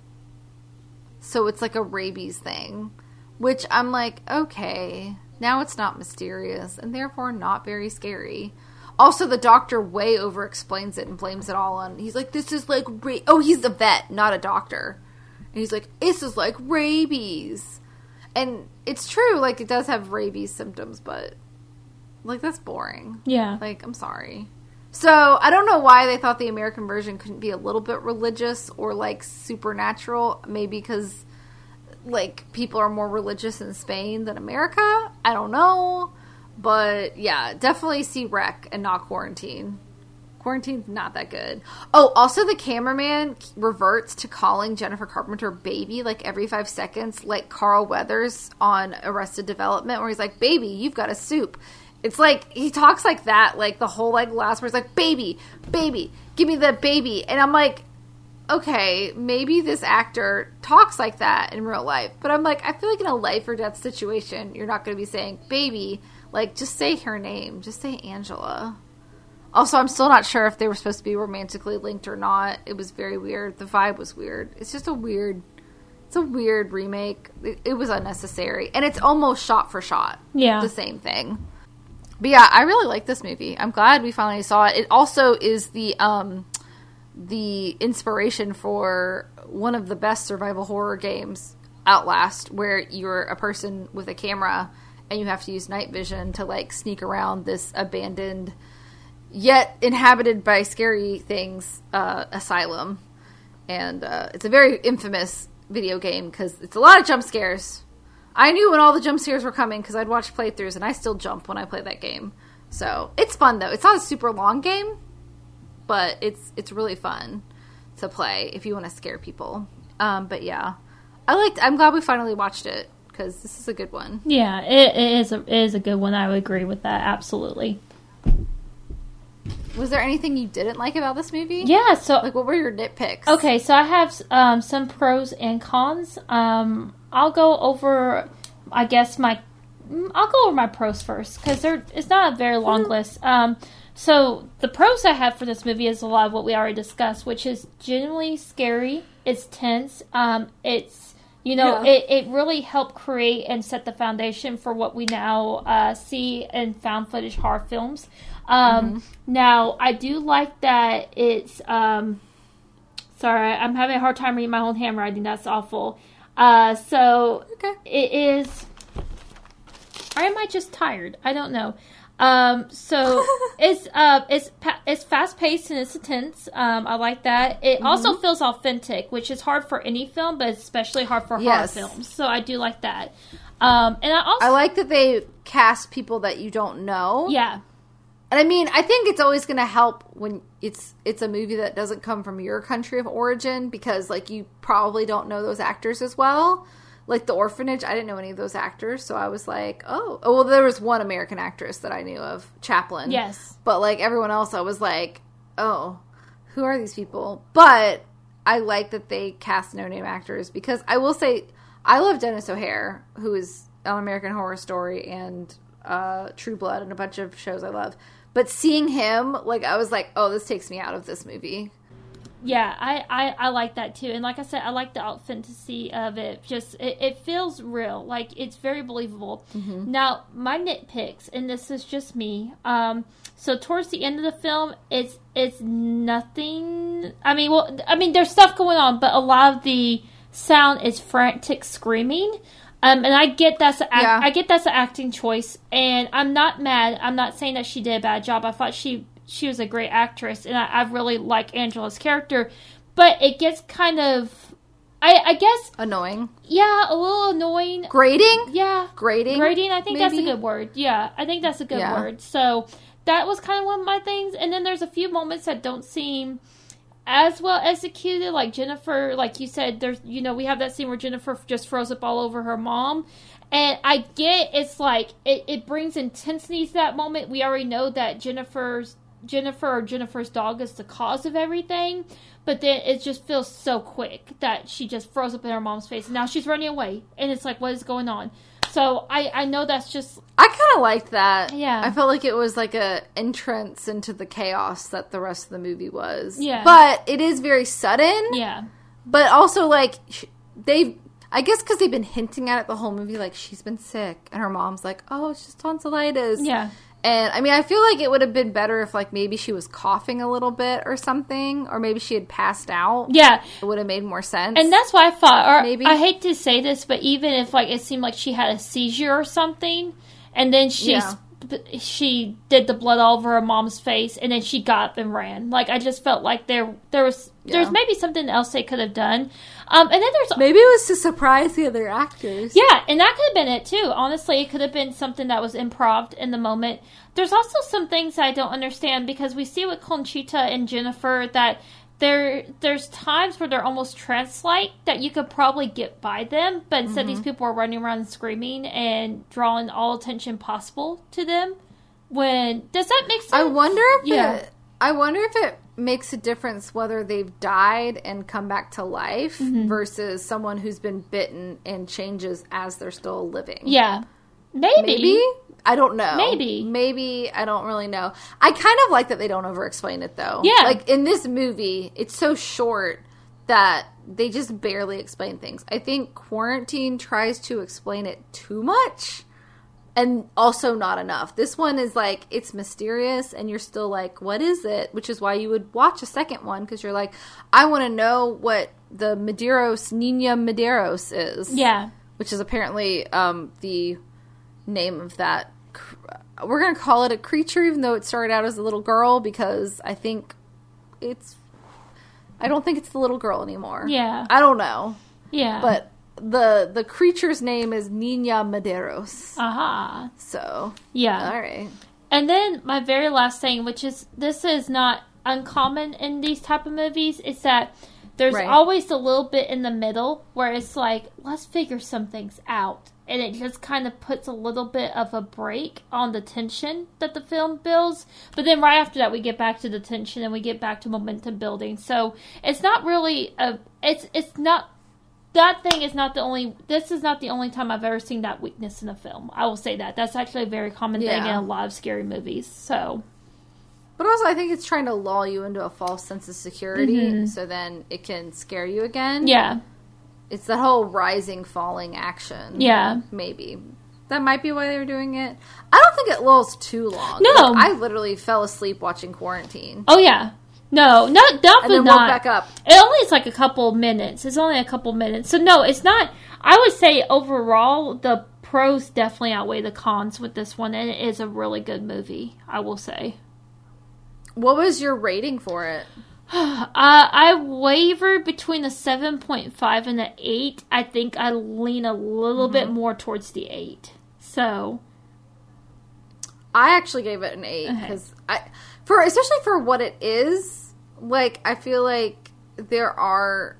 So it's like a rabies thing, which I'm like, okay, now it's not mysterious and therefore not very scary. Also, the doctor way over explains it and blames it all on. He's like, this is like, ra- oh, he's a vet, not a doctor. And he's like, this is like rabies. And it's true, like, it does have rabies symptoms, but like, that's boring. Yeah. Like, I'm sorry. So I don't know why they thought the American version couldn't be a little bit religious or like supernatural. Maybe because like people are more religious in Spain than America. I don't know, but yeah, definitely see Rec and not Quarantine. Quarantine's not that good. Oh, also the cameraman reverts to calling Jennifer Carpenter baby like every five seconds, like Carl Weathers on Arrested Development, where he's like, "Baby, you've got a soup." It's like he talks like that, like the whole like last word's like, "Baby, baby, give me the baby," and I'm like, okay, maybe this actor talks like that in real life, but I'm like, I feel like in a life or death situation, you're not going to be saying baby. Like, just say her name. Just say Angela. Also, I'm still not sure if they were supposed to be romantically linked or not. It was very weird. The vibe was weird. It's just a weird. It's a weird remake. It, it was unnecessary, and it's almost shot for shot. Yeah. the same thing. But yeah, I really like this movie. I'm glad we finally saw it. It also is the um the inspiration for one of the best survival horror games, Outlast, where you're a person with a camera and you have to use night vision to like sneak around this abandoned yet inhabited by scary things uh, asylum. And uh, it's a very infamous video game because it's a lot of jump scares. I knew when all the jump scares were coming because I'd watch playthroughs and I still jump when I play that game. So it's fun though. It's not a super long game, but it's it's really fun to play if you want to scare people. Um, but yeah, I liked. I'm glad we finally watched it because this is a good one. Yeah, it, it is a it is a good one. I would agree with that absolutely. Was there anything you didn't like about this movie? Yeah, so Like, what were your nitpicks? Okay, so I have um, some pros and cons. Um, I'll go over, I guess my, mm, I'll go over my pros first because there it's not a very long list. Um, so the pros I have for this movie is a lot of what we already discussed, which is genuinely scary. It's tense. Um, it's you know Yeah. it, it really helped create and set the foundation for what we now uh, see in found footage horror films. Um, Now I do like that it's. Um, Sorry, I'm having a hard time reading my own handwriting. That's awful. Uh, so Okay. it is. or am I just tired? I don't know. Um, so it's uh, it's pa- it's fast paced and it's intense. Um, I like that. It also feels authentic, which is hard for any film, but especially hard for Yes. horror films. So I do like that. Um, and I also I like that they cast people that you don't know. yeah And I mean, I think it's always going to help when it's it's a movie that doesn't come from your country of origin because like you probably don't know those actors as well. Like The Orphanage, I didn't know any of those actors, so I was like, "Oh, oh well there was one American actress that I knew of, Chaplin." yes But like everyone else I was like, "Oh, who are these people?" But I like that they cast no-name actors because I will say I love Denis O'Hare, who is on American Horror Story and uh, True Blood and a bunch of shows I love. But seeing him, like I was like, "Oh, this takes me out of this movie." Yeah, I, I, I like that too. And like I said, I like the authenticity of it. Just, it, it feels real. Like, it's very believable. Now, my nitpicks, and this is just me. Um, so towards the end of the film, it's, it's nothing. I mean, well, I mean, there's stuff going on, but a lot of the sound is frantic screaming. Um, and I get that's a, Yeah. I get that's an acting choice, and I'm not mad. I'm not saying that she did a bad job. I thought she she was a great actress, and I, I really like Angela's character. But it gets kind of, I, I guess, Annoying, yeah, a little annoying. grating, Yeah, grating, grading. I think that's a good word. Yeah, I think that's a good Yeah. word. So that was kind of one of my things. And then there's a few moments that don't seem as well executed. Like Jennifer, like you said, there's you know we have that scene where Jennifer just froze up all over her mom. And I get it's like it, it brings intensity to that moment. We already know that Jennifer's Jennifer or Jennifer's dog is the cause of everything, but then it just feels so quick that she just froze up in her mom's face and now she's running away. And it's like, what is going on? So I, I know that's just I kind of liked that. Yeah. I felt like it was like a entrance into the chaos that the rest of the movie was. Yeah. but it is very sudden. yeah. But also, like, they've, I guess because they've been hinting at it the whole movie, like, she's been sick. And her mom's like, oh, it's just tonsillitis. Yeah. And I mean, I feel like it would have been better if, like, maybe she was coughing a little bit or something, or maybe she had passed out. Yeah. It would have made more sense. And that's why I thought, or Maybe. I hate to say this, but even if like it seemed like she had a seizure or something, and then she Yeah. She did the blood all over her mom's face, and then she got up and ran. Like I just felt like there there was there's maybe something else they could have done. Um, and then there's maybe it was to surprise the other actors. yeah, and that could have been it too. Honestly, it could have been something that was improv in the moment. There's also some things I don't understand because we see with Conchita and Jennifer that there there's times where they're almost trance-like that you could probably get by them, but instead these people are running around screaming and drawing all attention possible to them. When does that make sense? I wonder if Yeah. it, I wonder if it makes a difference whether they've died and come back to life Mm-hmm. versus someone who's been bitten and changes as they're still living. Yeah, maybe. Maybe I don't know. Maybe. maybe I don't really know. I kind of like that they don't over explain it though. Yeah. like in this movie, it's so short that they just barely explain things. I think quarantine tries to explain it too much and also not enough. This one is like it's mysterious and you're still like what is it? Which is why you would watch a second one cuz you're like I want to know what the Medeiros Nina Medeiros is Yeah, which is apparently um, the name of that. We're gonna call it a creature, even though it started out as a little girl, because I think it's. I don't think it's the little girl anymore. Yeah. I don't know, yeah. but the the creature's name is Nina Medeiros. aha, So, yeah. all right, And then my very last thing, which is this is not uncommon in these type of movies, is that there's Right. always a little bit in the middle where it's like, let's figure some things out. And it just kind of puts a little bit of a break on the tension that the film builds. But then right after that we get back to the tension and we get back to momentum building. So it's not really a it's it's not that thing is not the only this is not the only time I've ever seen that weakness in a film. I will say that. That's actually a very common thing in a lot of scary movies. So but also I think it's trying to lull you into a false sense of security, Mhm. so then it can scare you again. yeah. it's that whole rising falling action. Yeah. maybe that might be why they were doing it. I don't think it lulls too long. No. Like, I literally fell asleep watching Quarantine Oh yeah. No, not and then not. back up. It only is like a couple minutes. It's only a couple minutes. So no, it's not. I would say overall the pros definitely outweigh the cons with this one, and it is a really good movie. I will say. What was your rating for it? Uh, I wavered between point five and an eight. I think I lean a little bit more towards the eight. So I actually gave it an eight Okay. because I, for especially for what it is, like I feel like there are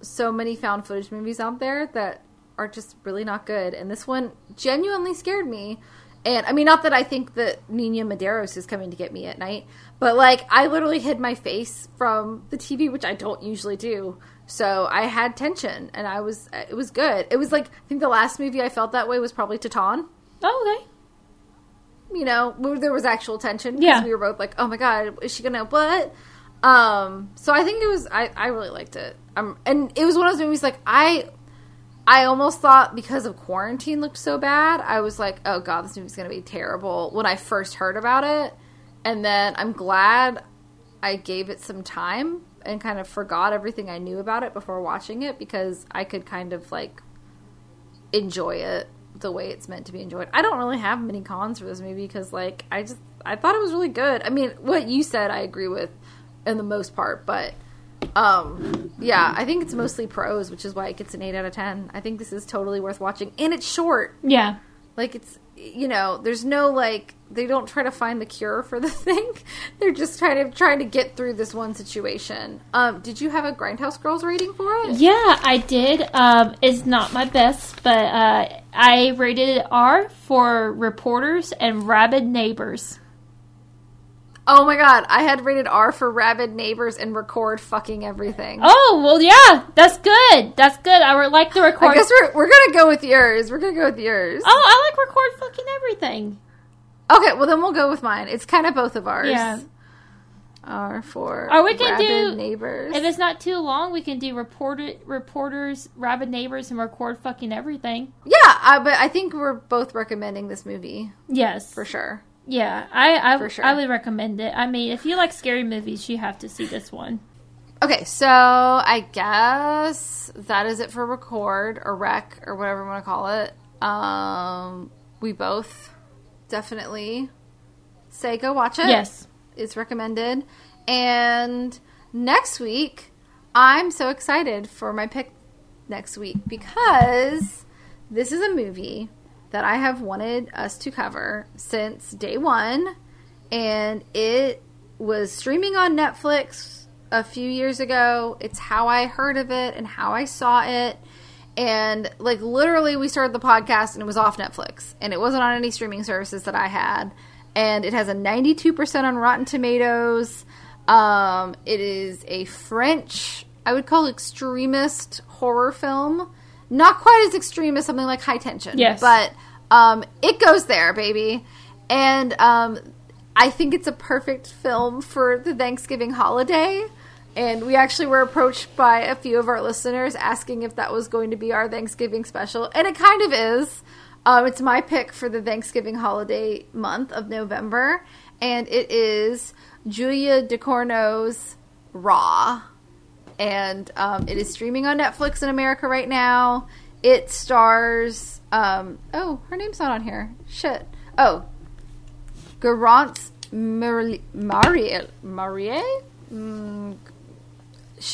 so many found footage movies out there that are just really not good, and this one genuinely scared me. And I mean, not that I think that Nina Medeiros is coming to get me at night, but like I literally hid my face from the TV, which I don't usually do. So I had tension, and I was it was good. It was like I think the last movie I felt that way was probably Titane oh, okay. you know, where there was actual tension because Yeah. we were both like, "Oh my god, is she gonna what?" Um, so I think it was. I I really liked it. Um, and it was one of those movies like I, I almost thought because of quarantine looked so bad, I was like, "Oh god, this movie's gonna be terrible." When I first heard about it, and then I'm glad I gave it some time and kind of forgot everything I knew about it before watching it because I could kind of like enjoy it the way it's meant to be enjoyed. I don't really have many cons for this movie because like I just I thought it was really good. I mean, what you said I agree with in the most part, but um yeah, I think it's mostly pros, which is why it gets an 8 out of 10. I think this is totally worth watching and it's short. Yeah. Like it's you know, there's no like they don't try to find the cure for the thing. They're just trying to trying to get through this one situation. Um did you have a Grindhouse Girls rating for it? Yeah, I did. Um, it's not my best, but uh, I rated it R for reporters and rabid neighbors. Oh my god, I had rated R for rabid neighbors and record fucking everything. Oh well, yeah, that's good. That's good. I would like to record. I guess we're we're gonna go with yours. We're gonna go with yours. oh, I like record fucking everything. Okay, well then we'll go with mine. It's kind of both of ours. Yeah. R for Or we can rabid do- neighbors. If it's not too long, we can do reporter reporters, rabid neighbors, and record fucking everything. yeah, I, but I think we're both recommending this movie Yes, for sure. Yeah, I I, For sure. I would recommend it. I mean, if you like scary movies, you have to see this one. Okay, so I guess that is it for record or rec or whatever you want to call it. Um, we both definitely say go watch it. Yes. It's recommended. And next week, I'm so excited for my pick next week because this is a movie that I have wanted us to cover since day one. And it was streaming on Netflix a few years ago. It's how I heard of it and how I saw it. And like literally, we started the podcast and it was off Netflix and it wasn't on any streaming services that I had. And it has a 92% on Rotten Tomatoes. Um, it is a French, I would call extremist horror film. Not quite as extreme as something like High Tension. Yes. But um, it goes there, baby. And um, I think it's a perfect film for the Thanksgiving holiday. And we actually were approached by a few of our listeners asking if that was going to be our Thanksgiving special. And it kind of is. Um, it's my pick for the Thanksgiving holiday month of November. And it is Julia Ducournau's Raw. And um, it is streaming on Netflix in America right now. It stars. Um, oh, her name's not on here. Shit. Oh, Garance Marie Marie. Mm,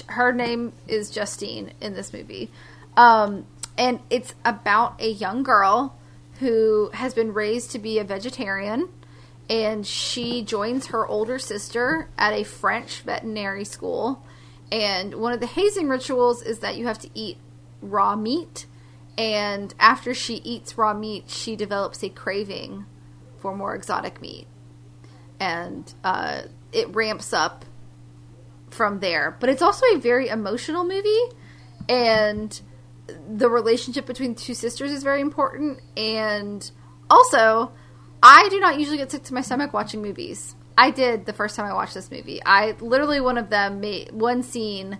her name is Justine in this movie, um, and it's about a young girl who has been raised to be a vegetarian, and she joins her older sister at a French veterinary school. And one of the hazing rituals is that you have to eat raw meat. And after she eats raw meat, she develops a craving for more exotic meat. And uh, it ramps up from there. But it's also a very emotional movie. And the relationship between two sisters is very important. And also, I do not usually get sick to my stomach watching movies. I did the first time I watched this movie. I literally one of them made one scene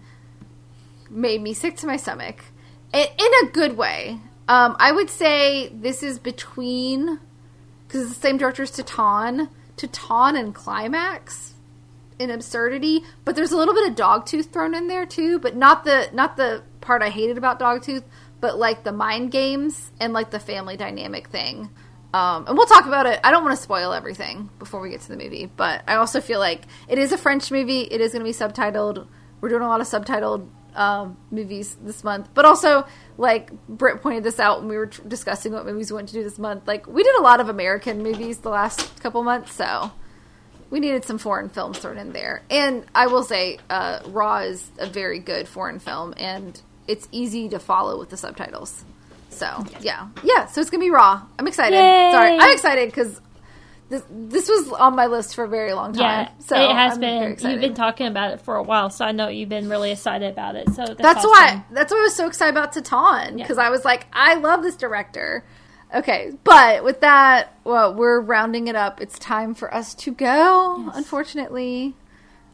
made me sick to my stomach I- in a good way. Um, I would say this is between because it's the same director as Titane, Titane and Climax in absurdity, but there's a little bit of Dogtooth thrown in there too, but not the not the part I hated about Dogtooth, but like the mind games and like the family dynamic thing. Um, and we'll talk about it. I don't want to spoil everything before we get to the movie, but I also feel like it is a French movie. It is going to be subtitled. We're doing a lot of subtitled um, movies this month, but also like Britt pointed this out when we were tr- discussing what movies we want to do this month. Like we did a lot of American movies the last couple months, so we needed some foreign films thrown in there. And I will say, uh, Raw is a very good foreign film, and it's easy to follow with the subtitles. So yeah, yeah. So it's gonna be Raw. I'm excited. Yay. Sorry, I'm excited because this this was on my list for a very long time. Yeah, so it has I'm been. You've been talking about it for a while, so I know you've been really excited about it. So that's, That's awesome. why. That's why I was so excited about Titane because Yeah. I was like, I love this director. Okay, but with that, well, we're rounding it up. It's time for us to go. Yes. Unfortunately,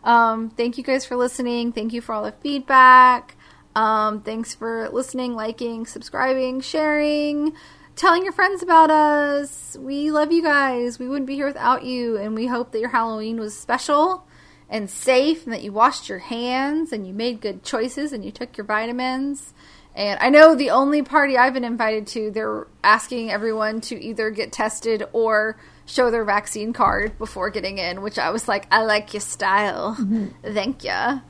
um, thank you guys for listening. Thank you for all the feedback. Um, thanks for listening, liking, subscribing, sharing, telling your friends about us. We love you guys. We wouldn't be here without you, and we hope that your Halloween was special and safe, and that you washed your hands and you made good choices and you took your vitamins. And I know the only party I've been invited to, they're asking everyone to either get tested or show their vaccine card before getting in, which I was like, I like your style. Thank you.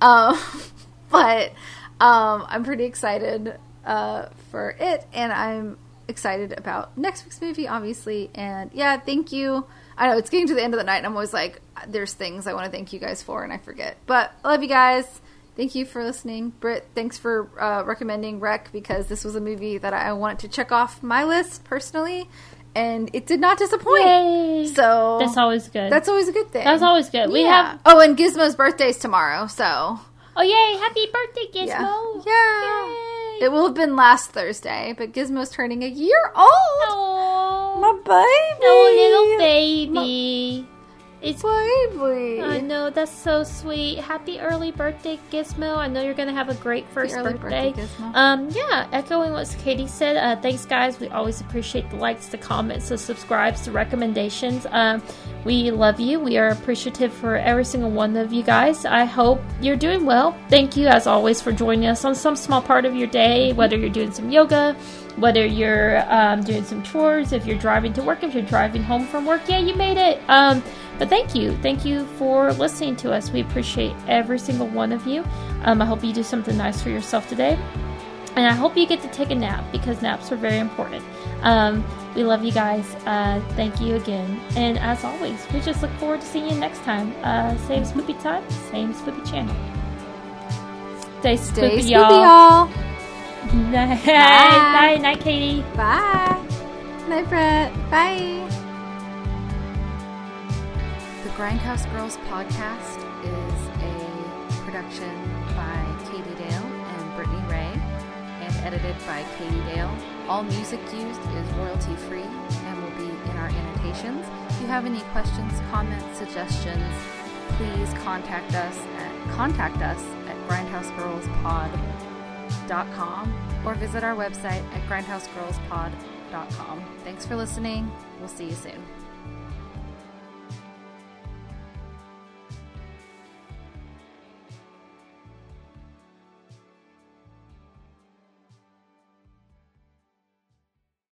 Um, but um, I'm pretty excited uh, for it, and I'm excited about next week's movie, obviously. And yeah, thank you. I know it's getting to the end of the night, and I'm always like, there's things I want to thank you guys for, and I forget. But I love you guys. Thank you for listening. Britt, thanks for uh, recommending Rec because this was a movie that I wanted to check off my list personally, and it did not disappoint. Yay. So That's always good. that's always a good thing. That's always good. We have. Oh, and Gizmo's birthday's tomorrow, so Oh yay! Happy birthday, Gizmo! yeah. Yeah. Yay. It will have been last Thursday, but Gizmo's turning a year old. Oh, My baby. no little baby. It's baby. I know that's so sweet. Happy early birthday, Gizmo! I know you're gonna have a great first birthday. birthday, Gizmo. Um, yeah, echoing what Katie said. Uh, thanks, guys. We always appreciate the likes, the comments, the subscribes, the recommendations. Um, we love you. We are appreciative for every single one of you guys. I hope you're doing well. Thank you, as always, for joining us on some small part of your day, whether you're doing some yoga, whether you're um, doing some chores, if you're driving to work, if you're driving home from work. Yeah, you made it. Um, but thank you. Thank you for listening to us. We appreciate every single one of you. Um, I hope you do something nice for yourself today. And I hope you get to take a nap because naps are very important. Um, we love you guys. Uh, thank you again. And as always, we just look forward to seeing you next time. Uh, same spoopy time, same spoopy channel. Stay Stay spoopy, y'all. y'all. Night, Bye. night, night, Katie. Bye. Night, Britt. Bye. Grindhouse Girls podcast is a production by Katie Dale and Brittany Ray and edited by Katie Dale. All music used is royalty free and will be in our annotations. If you have any questions, comments, suggestions, please contact us at contact us at grindhousegirlspod.com or visit our website at grindhousegirlspod.com. Thanks for listening. We'll see you soon.